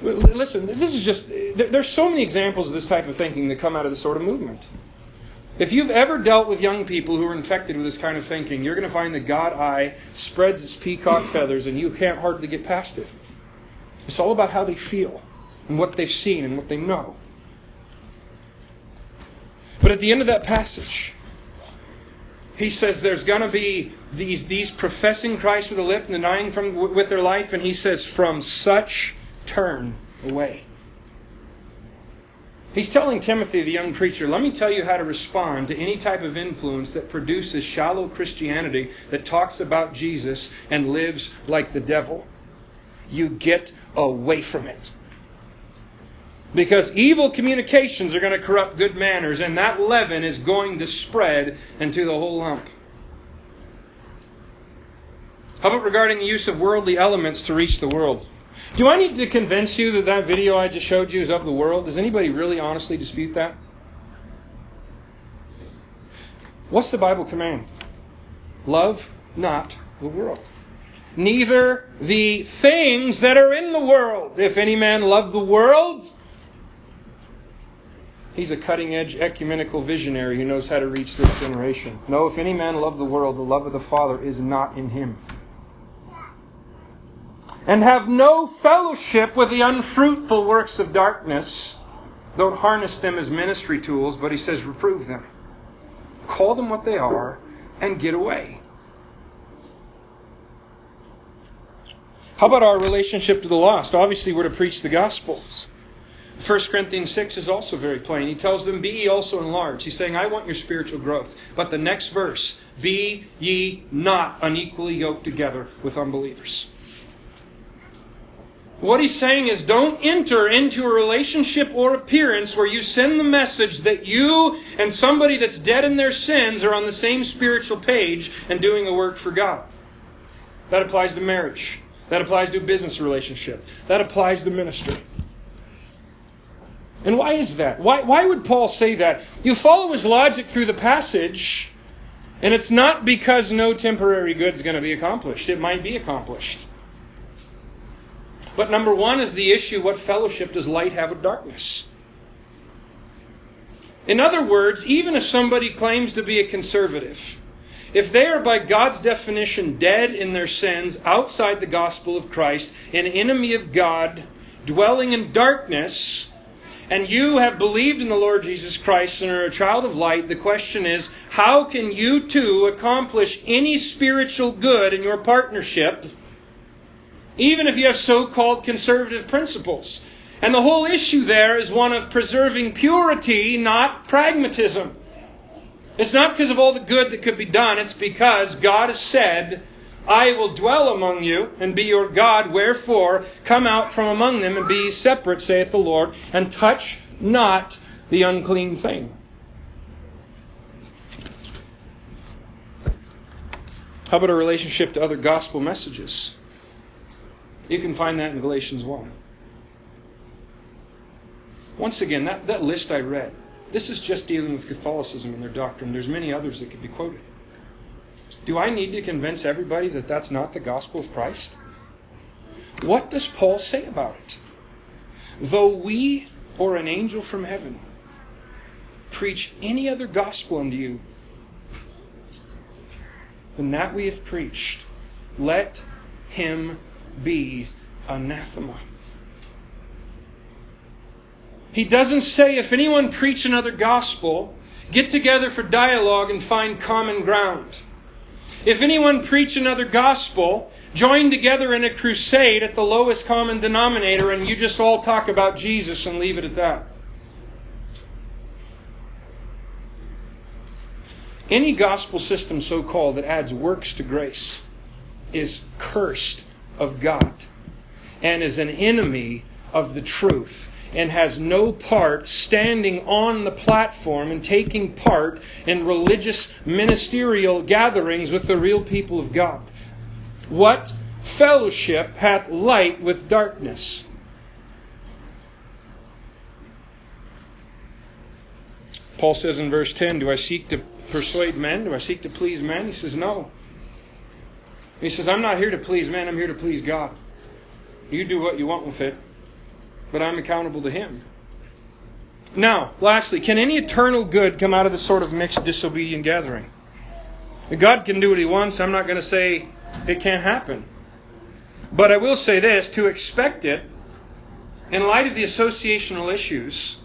Listen, this is just, there's so many examples of this type of thinking that come out of this sort of movement. If you've ever dealt with young people who are infected with this kind of thinking, you're going to find that God eye spreads its peacock feathers and you can't hardly get past it. It's all about how they feel and what they've seen and what they know. But at the end of that passage, he says there's going to be these, these professing Christ with a lip and denying from, with their life, and he says, from such turn away. He's telling Timothy, the young preacher, let me tell you how to respond to any type of influence that produces shallow Christianity that talks about Jesus and lives like the devil. You get away from it. Because evil communications are going to corrupt good manners, and that leaven is going to spread into the whole lump. How about regarding the use of worldly elements to reach the world? Do I need to convince you that that video I just showed you is of the world? Does anybody really honestly dispute that? What's the Bible command? Love not the world. Neither the things that are in the world. If any man love the world, he's a cutting edge ecumenical visionary who knows how to reach this generation. No, if any man love the world, the love of the Father is not in him and have no fellowship with the unfruitful works of darkness. Don't harness them as ministry tools, but he says, reprove them. Call them what they are and get away. How about our relationship to the lost? Obviously, we're to preach the gospel. 1 Corinthians 6 is also very plain. He tells them, Be ye also enlarged. He's saying, I want your spiritual growth. But the next verse, Be ye not unequally yoked together with unbelievers. What he's saying is don't enter into a relationship or appearance where you send the message that you and somebody that's dead in their sins are on the same spiritual page and doing a work for God. That applies to marriage. That applies to a business relationship. That applies to ministry. And why is that? Why, why would Paul say that? You follow his logic through the passage, and it's not because no temporary good is going to be accomplished. It might be accomplished. But number one is the issue what fellowship does light have with darkness? In other words, even if somebody claims to be a conservative, if they are by God's definition dead in their sins outside the gospel of Christ, an enemy of God, dwelling in darkness, and you have believed in the Lord Jesus Christ and are a child of light, the question is how can you too accomplish any spiritual good in your partnership even if you have so called conservative principles. And the whole issue there is one of preserving purity, not pragmatism. It's not because of all the good that could be done. It's because God has said, I will dwell among you and be your God. Wherefore, come out from among them and be separate, saith the Lord, and touch not the unclean thing. How about a relationship to other gospel messages? You can find that in Galatians 1. Once again, that, that list I read, this is just dealing with Catholicism and their doctrine. There's many others that could be quoted. Do I need to convince everybody that that's not the gospel of Christ? What does Paul say about it? Though we or an angel from heaven preach any other gospel unto you than that we have preached, let him be anathema. He doesn't say if anyone preach another gospel, get together for dialogue and find common ground. If anyone preach another gospel, join together in a crusade at the lowest common denominator and you just all talk about Jesus and leave it at that. Any gospel system, so called, that adds works to grace is cursed of God and is an enemy of the truth and has no part standing on the platform and taking part in religious ministerial gatherings with the real people of God. What fellowship hath light with darkness? Paul says in verse 10 Do I seek to persuade men? Do I seek to please men? He says, No. He says, I'm not here to please man, I'm here to please God. You do what you want with it but I'm accountable to Him. Now, lastly, can any eternal good come out of this sort of mixed disobedient gathering? God can do what He wants. I'm not going to say it can't happen. But I will say this to expect it, in light of the associational issues,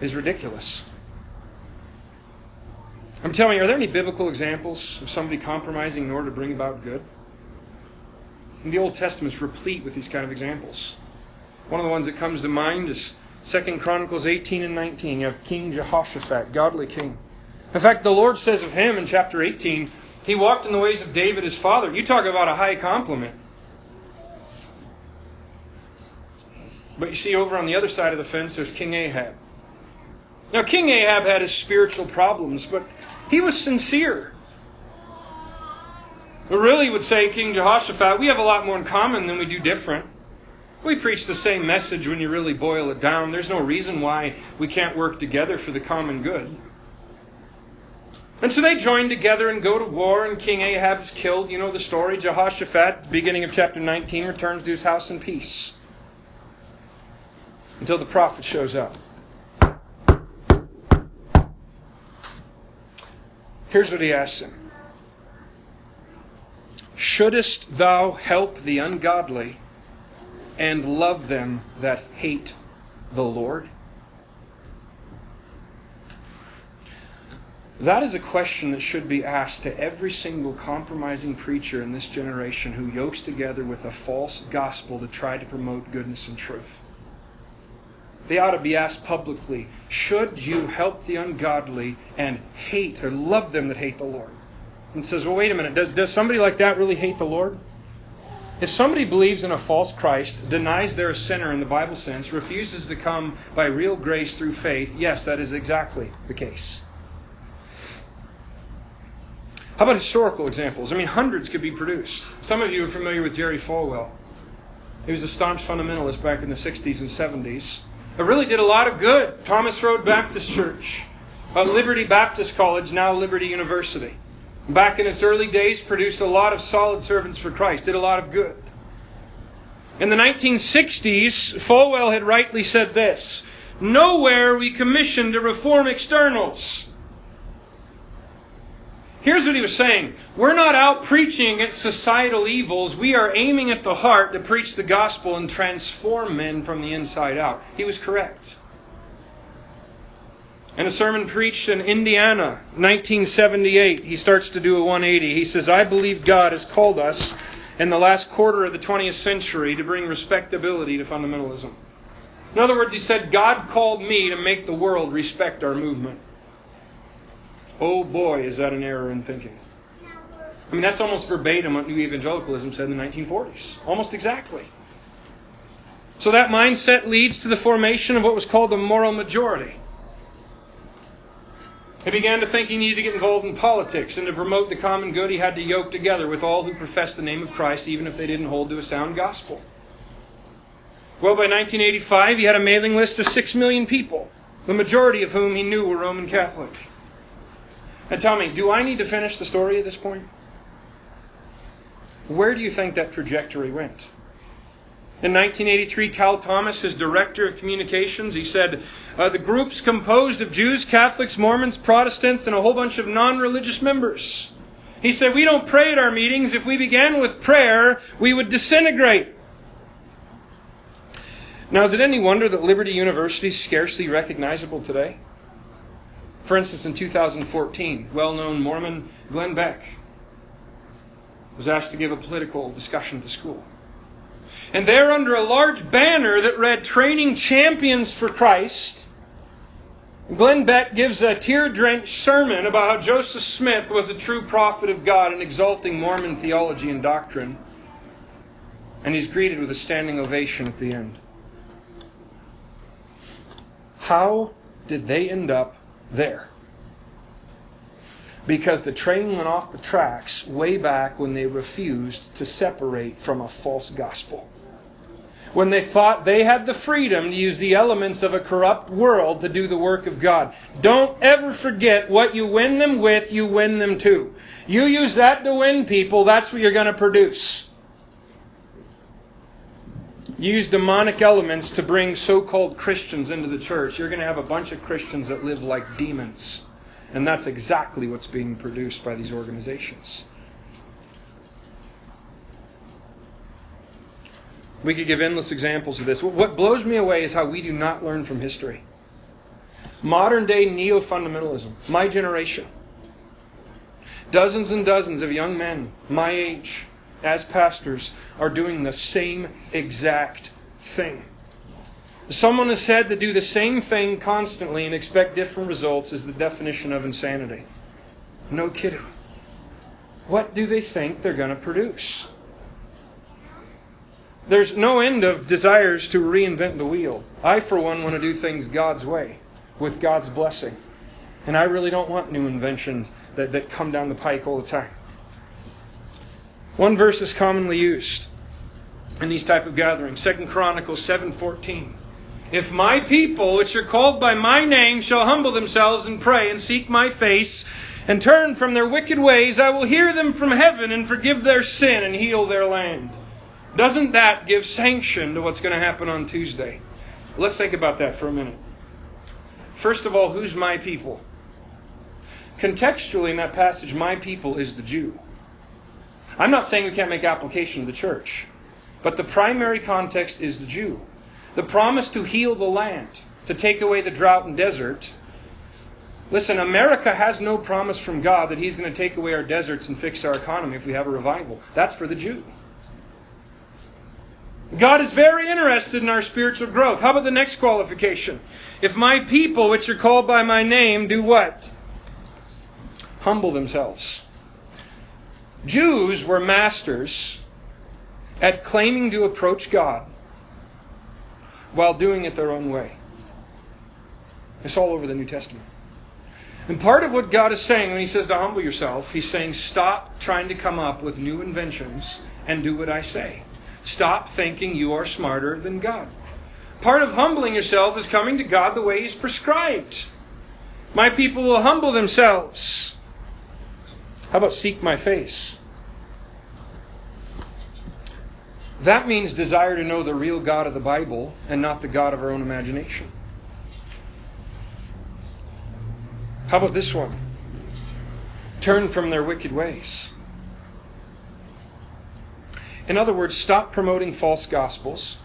is ridiculous. I'm telling you, are there any biblical examples of somebody compromising in order to bring about good? And the Old Testament is replete with these kind of examples. One of the ones that comes to mind is Second Chronicles 18 and 19. You have King Jehoshaphat, godly king. In fact, the Lord says of him in chapter 18, he walked in the ways of David his father. You talk about a high compliment. But you see, over on the other side of the fence, there's King Ahab. Now, King Ahab had his spiritual problems, but he was sincere. But really would say, King Jehoshaphat, we have a lot more in common than we do different. We preach the same message when you really boil it down. There's no reason why we can't work together for the common good. And so they join together and go to war, and King Ahab's killed. You know the story. Jehoshaphat, beginning of chapter 19, returns to his house in peace until the prophet shows up. Here's what he asks him Shouldest thou help the ungodly and love them that hate the Lord? That is a question that should be asked to every single compromising preacher in this generation who yokes together with a false gospel to try to promote goodness and truth. They ought to be asked publicly Should you help the ungodly and hate or love them that hate the Lord? and says, well, wait a minute, does, does somebody like that really hate the Lord? If somebody believes in a false Christ, denies they're a sinner in the Bible sense, refuses to come by real grace through faith, yes, that is exactly the case. How about historical examples? I mean, hundreds could be produced. Some of you are familiar with Jerry Falwell. He was a staunch fundamentalist back in the 60s and 70s. It really did a lot of good. Thomas Road Baptist Church, uh, Liberty Baptist College, now Liberty University back in its early days, produced a lot of solid servants for Christ, did a lot of good. In the 1960s, Falwell had rightly said this Nowhere we commissioned to reform externals. Here's what he was saying We're not out preaching against societal evils. We are aiming at the heart to preach the gospel and transform men from the inside out. He was correct. In a sermon preached in Indiana, 1978, he starts to do a 180. He says, I believe God has called us in the last quarter of the 20th century to bring respectability to fundamentalism. In other words, he said, God called me to make the world respect our movement. Oh boy, is that an error in thinking. I mean, that's almost verbatim what New Evangelicalism said in the 1940s. Almost exactly. So that mindset leads to the formation of what was called the moral majority. He began to think he needed to get involved in politics, and to promote the common good, he had to yoke together with all who professed the name of Christ, even if they didn't hold to a sound gospel. Well, by 1985, he had a mailing list of 6 million people, the majority of whom he knew were Roman Catholic. And tell me, do I need to finish the story at this point? Where do you think that trajectory went? In 1983, Cal Thomas, his director of communications, he said, uh, The group's composed of Jews, Catholics, Mormons, Protestants, and a whole bunch of non religious members. He said, We don't pray at our meetings. If we began with prayer, we would disintegrate. Now, is it any wonder that Liberty University is scarcely recognizable today? For instance, in 2014, well known Mormon Glenn Beck was asked to give a political discussion to school. And there, under a large banner that read Training Champions for Christ, Glenn Beck gives a tear drenched sermon about how Joseph Smith was a true prophet of God and exalting Mormon theology and doctrine. And he's greeted with a standing ovation at the end. How did they end up there? Because the train went off the tracks way back when they refused to separate from a false gospel. When they thought they had the freedom to use the elements of a corrupt world to do the work of God. Don't ever forget what you win them with, you win them to. You use that to win people, that's what you're going to produce use demonic elements to bring so called Christians into the church, you're going to have a bunch of Christians that live like demons. And that's exactly what's being produced by these organizations. We could give endless examples of this. What blows me away is how we do not learn from history. Modern day neo fundamentalism, my generation, dozens and dozens of young men my age as pastors, are doing the same exact thing. Someone has said to do the same thing constantly and expect different results is the definition of insanity. No kidding. What do they think they're going to produce? There's no end of desires to reinvent the wheel. I, for one, want to do things God's way, with God's blessing. And I really don't want new inventions that, that come down the pike all the time. One verse is commonly used in these type of gatherings. Second Chronicles 7:14. If my people, which are called by my name, shall humble themselves and pray and seek my face and turn from their wicked ways, I will hear them from heaven and forgive their sin and heal their land. Doesn't that give sanction to what's going to happen on Tuesday? Let's think about that for a minute. First of all, who's my people? Contextually in that passage, my people is the Jew. I'm not saying we can't make application to the church, but the primary context is the Jew. The promise to heal the land, to take away the drought and desert. Listen, America has no promise from God that He's going to take away our deserts and fix our economy if we have a revival. That's for the Jew. God is very interested in our spiritual growth. How about the next qualification? If my people, which are called by my name, do what? Humble themselves. Jews were masters at claiming to approach God while doing it their own way. It's all over the New Testament. And part of what God is saying when He says to humble yourself, He's saying, stop trying to come up with new inventions and do what I say. Stop thinking you are smarter than God. Part of humbling yourself is coming to God the way He's prescribed. My people will humble themselves. How about seek my face? That means desire to know the real God of the Bible and not the God of our own imagination. How about this one? Turn from their wicked ways. In other words, stop promoting false gospels.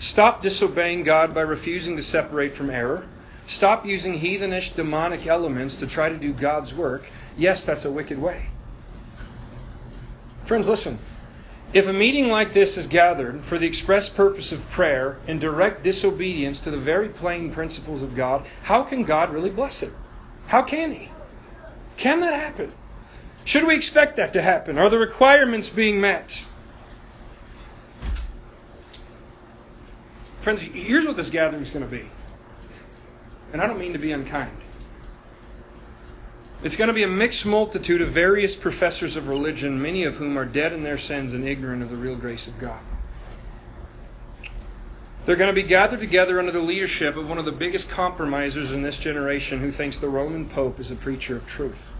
Stop disobeying God by refusing to separate from error. Stop using heathenish demonic elements to try to do God's work. Yes, that's a wicked way. Friends, listen. If a meeting like this is gathered for the express purpose of prayer in direct disobedience to the very plain principles of God, how can God really bless it? How can He? Can that happen? Should we expect that to happen? Are the requirements being met? Friends, here's what this gathering is going to be. And I don't mean to be unkind. It's going to be a mixed multitude of various professors of religion, many of whom are dead in their sins and ignorant of the real grace of God. They're going to be gathered together under the leadership of one of the biggest compromisers in this generation who thinks the Roman Pope is a preacher of truth.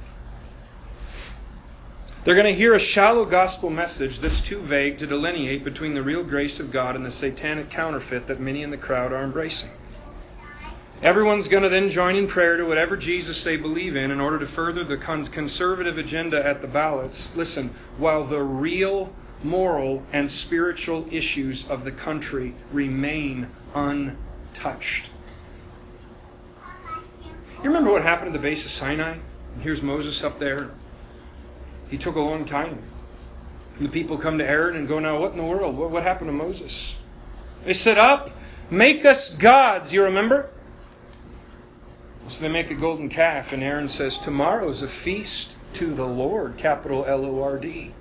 They're going to hear a shallow gospel message that's too vague to delineate between the real grace of God and the satanic counterfeit that many in the crowd are embracing. Everyone's going to then join in prayer to whatever Jesus they believe in in order to further the conservative agenda at the ballots. Listen, while the real moral and spiritual issues of the country remain untouched. You remember what happened at the base of Sinai? And here's Moses up there. He took a long time. And the people come to Aaron and go, Now, what in the world? What, what happened to Moses? They said, Up, make us gods. You remember? So they make a golden calf, and Aaron says, Tomorrow's a feast to the Lord, capital L O R D.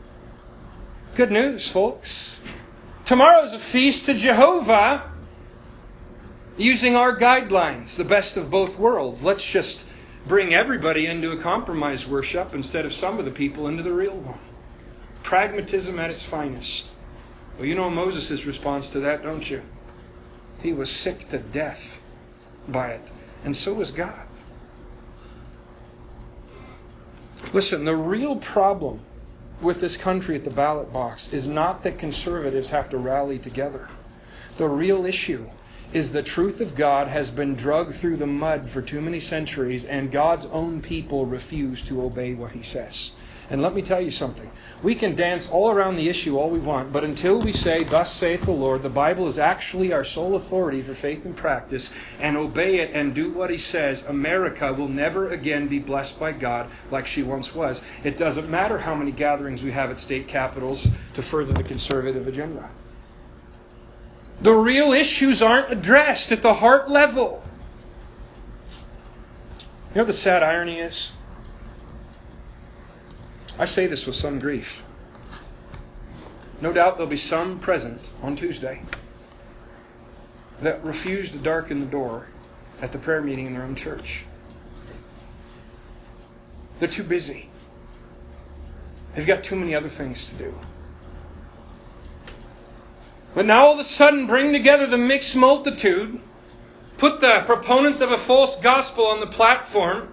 Good news, folks. Tomorrow's a feast to Jehovah using our guidelines, the best of both worlds. Let's just bring everybody into a compromise worship instead of some of the people into the real one. Pragmatism at its finest. Well, you know Moses' response to that, don't you? He was sick to death by it and so is God. Listen, the real problem with this country at the ballot box is not that conservatives have to rally together. The real issue is the truth of God has been drugged through the mud for too many centuries, and God's own people refuse to obey what He says. And let me tell you something. We can dance all around the issue all we want, but until we say, Thus saith the Lord, the Bible is actually our sole authority for faith and practice, and obey it and do what He says, America will never again be blessed by God like she once was. It doesn't matter how many gatherings we have at state capitals to further the conservative agenda. The real issues aren't addressed at the heart level. You know what the sad irony is? I say this with some grief. No doubt there'll be some present on Tuesday that refuse to darken the door at the prayer meeting in their own church. They're too busy. They've got too many other things to do. But now all of a sudden bring together the mixed multitude, put the proponents of a false gospel on the platform,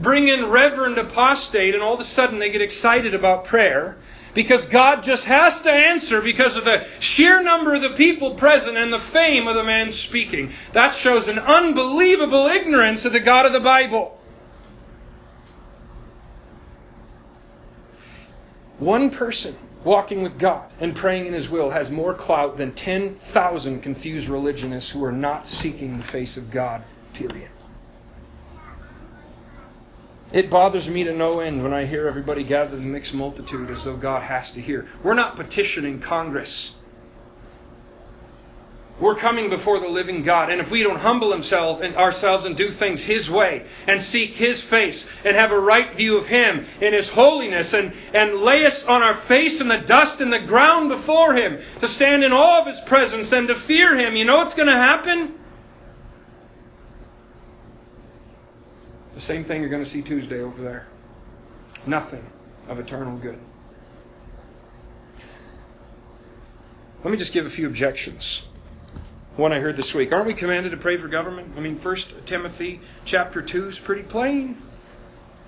bring in reverend apostate, and all of a sudden they get excited about prayer because God just has to answer because of the sheer number of the people present and the fame of the man speaking. That shows an unbelievable ignorance of the God of the Bible. One person walking with God and praying in His will has more clout than 10,000 confused religionists who are not seeking the face of God, period. It bothers me to no end when I hear everybody gather in mixed multitude as though God has to hear. We're not petitioning Congress. We're coming before the living God. And if we don't humble himself and ourselves and do things His way and seek His face and have a right view of Him in His holiness and, and lay us on our face in the dust and the ground before Him to stand in awe of His presence and to fear Him, you know what's going to happen? The same thing you're going to see Tuesday over there. Nothing of eternal good. Let me just give a few objections. One I heard this week. Aren't we commanded to pray for government? I mean, 1 Timothy chapter 2 is pretty plain.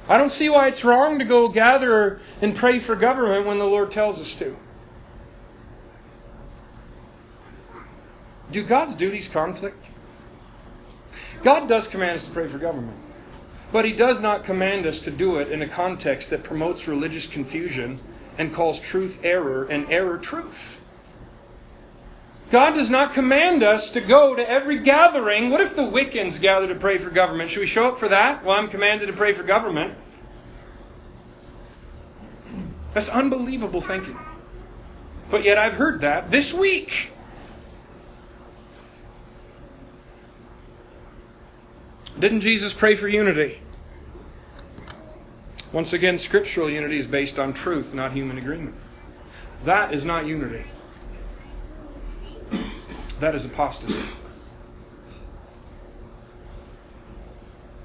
I don't see why it's wrong to go gather and pray for government when the Lord tells us to. Do God's duties conflict? God does command us to pray for government. But he does not command us to do it in a context that promotes religious confusion and calls truth error and error truth. God does not command us to go to every gathering. What if the Wiccans gather to pray for government? Should we show up for that? Well, I'm commanded to pray for government. That's unbelievable thinking. But yet I've heard that this week. Didn't Jesus pray for unity? Once again, scriptural unity is based on truth, not human agreement. That is not unity. That is apostasy.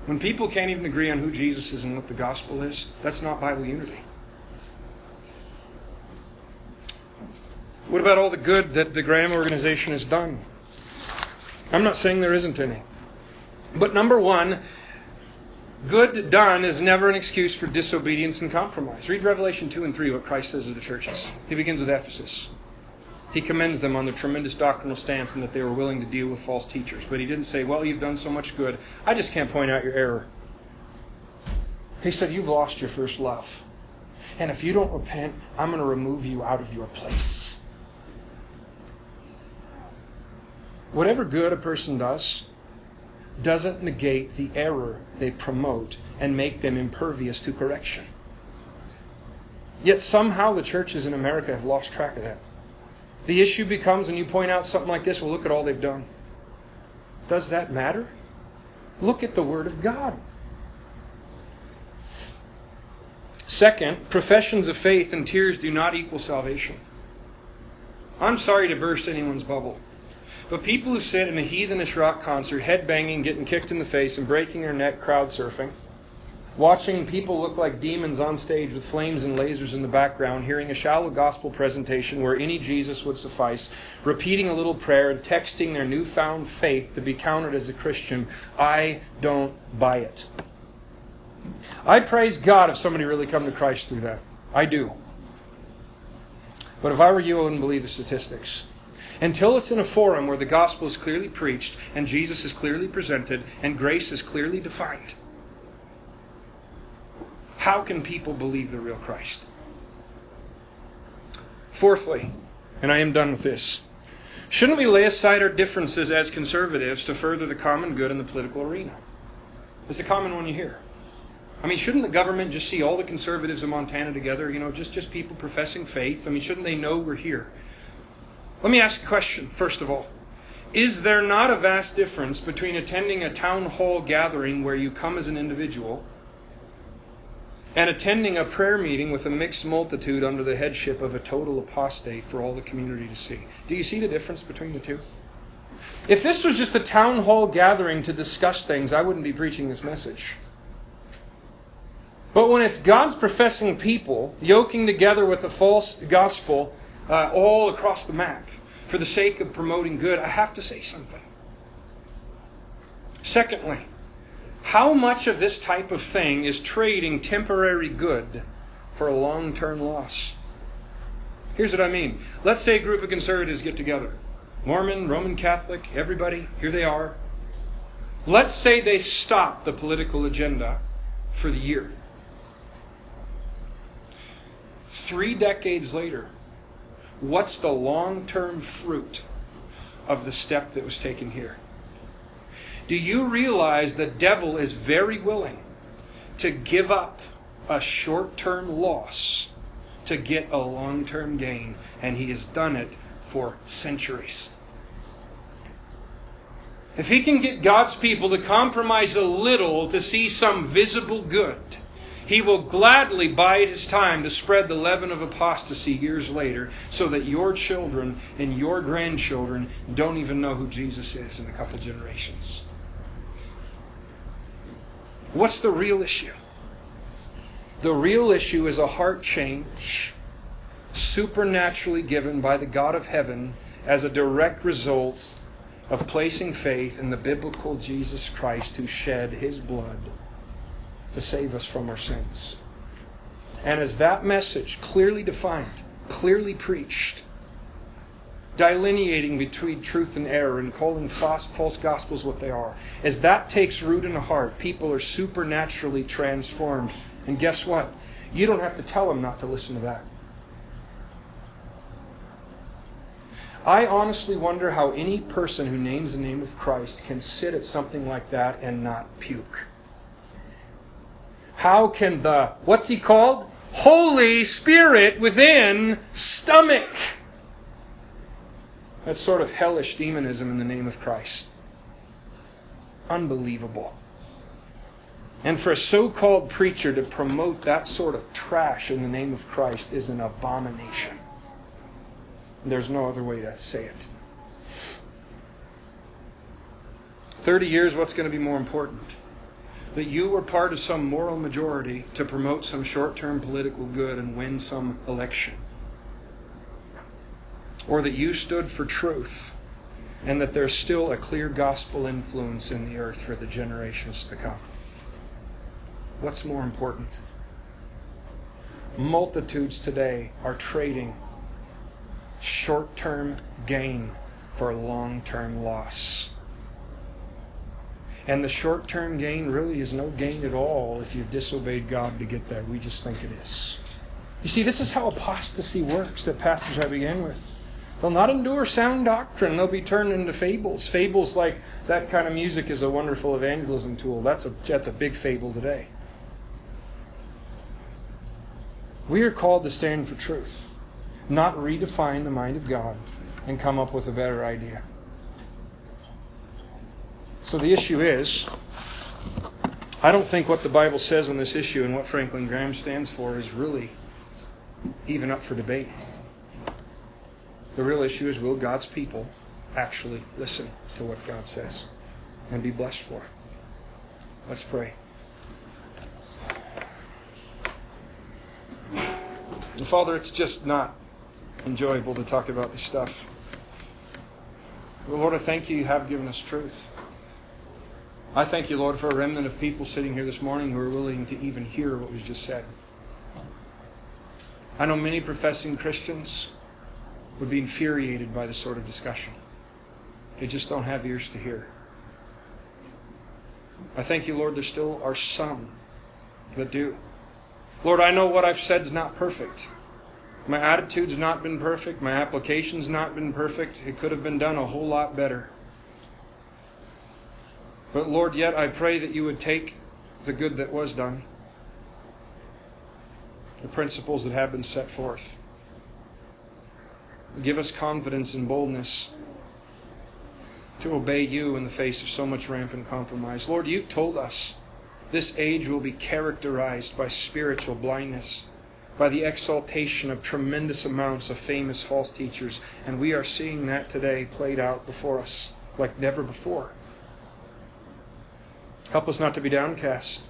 When people can't even agree on who Jesus is and what the gospel is, that's not Bible unity. What about all the good that the Graham organization has done? I'm not saying there isn't any. But number one, good done is never an excuse for disobedience and compromise. Read Revelation 2 and 3, what Christ says to the churches. He begins with Ephesus. He commends them on their tremendous doctrinal stance and that they were willing to deal with false teachers. But he didn't say, Well, you've done so much good. I just can't point out your error. He said, You've lost your first love. And if you don't repent, I'm going to remove you out of your place. Whatever good a person does, doesn't negate the error they promote and make them impervious to correction. Yet somehow the churches in America have lost track of that. The issue becomes when you point out something like this, well, look at all they've done. Does that matter? Look at the Word of God. Second, professions of faith and tears do not equal salvation. I'm sorry to burst anyone's bubble. But people who sit in a heathenish rock concert, headbanging, getting kicked in the face, and breaking their neck crowd surfing, watching people look like demons on stage with flames and lasers in the background, hearing a shallow gospel presentation where any Jesus would suffice, repeating a little prayer, and texting their newfound faith to be counted as a Christian, I don't buy it. I praise God if somebody really come to Christ through that. I do. But if I were you, I wouldn't believe the statistics. Until it's in a forum where the gospel is clearly preached and Jesus is clearly presented and grace is clearly defined, how can people believe the real Christ? Fourthly, and I am done with this, shouldn't we lay aside our differences as conservatives to further the common good in the political arena? It's a common one you hear. I mean, shouldn't the government just see all the conservatives in Montana together? You know, just, just people professing faith. I mean, shouldn't they know we're here? Let me ask a question, first of all. Is there not a vast difference between attending a town hall gathering where you come as an individual and attending a prayer meeting with a mixed multitude under the headship of a total apostate for all the community to see? Do you see the difference between the two? If this was just a town hall gathering to discuss things, I wouldn't be preaching this message. But when it's God's professing people yoking together with a false gospel uh, all across the map for the sake of promoting good, I have to say something. Secondly, how much of this type of thing is trading temporary good for a long term loss? Here's what I mean. Let's say a group of conservatives get together Mormon, Roman Catholic, everybody, here they are. Let's say they stop the political agenda for the year. Three decades later, what's the long term fruit of the step that was taken here? Do you realize the devil is very willing to give up a short term loss to get a long term gain? And he has done it for centuries. If he can get God's people to compromise a little to see some visible good, he will gladly bide his time to spread the leaven of apostasy years later so that your children and your grandchildren don't even know who Jesus is in a couple generations. What's the real issue? The real issue is a heart change supernaturally given by the God of heaven as a direct result of placing faith in the biblical Jesus Christ who shed his blood to save us from our sins. And as that message clearly defined, clearly preached, delineating between truth and error and calling false, false gospels what they are, as that takes root in the heart, people are supernaturally transformed. And guess what? You don't have to tell them not to listen to that. I honestly wonder how any person who names the name of Christ can sit at something like that and not puke. How can the, what's he called? Holy Spirit within stomach That sort of hellish demonism in the name of Christ. Unbelievable. And for a so called preacher to promote that sort of trash in the name of Christ is an abomination. There's no other way to say it. 30 years, what's going to be more important? That you were part of some moral majority to promote some short term political good and win some election? Or that you stood for truth and that there's still a clear gospel influence in the earth for the generations to come? What's more important? Multitudes today are trading short term gain for long term loss. And the short term gain really is no gain at all if you've disobeyed God to get there. We just think it is. You see, this is how apostasy works, that passage I began with. They'll not endure sound doctrine. They'll be turned into fables. Fables like that kind of music is a wonderful evangelism tool. That's a, that's a big fable today. We are called to stand for truth, not redefine the mind of God and come up with a better idea. So the issue is I don't think what the Bible says on this issue and what Franklin Graham stands for is really even up for debate. The real issue is will God's people actually listen to what God says and be blessed for it? Let's pray. Father, it's just not enjoyable to talk about this stuff. But Lord, I thank you, you have given us truth. I thank you, Lord, for a remnant of people sitting here this morning who are willing to even hear what was just said. I know many professing Christians would be infuriated by this sort of discussion. They just don't have ears to hear. I thank you, Lord, there still are some that do. Lord, I know what I've said is not perfect. My attitude's not been perfect. My application's not been perfect. It could have been done a whole lot better. But Lord, yet I pray that you would take the good that was done, the principles that have been set forth. Give us confidence and boldness to obey you in the face of so much rampant compromise. Lord, you've told us this age will be characterized by spiritual blindness by the exaltation of tremendous amounts of famous false teachers. And we are seeing that today played out before us like never before. Help us not to be downcast.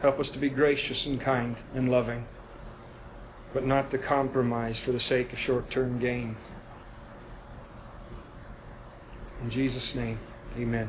Help us to be gracious and kind and loving, but not to compromise for the sake of short term gain. In Jesus' name, amen.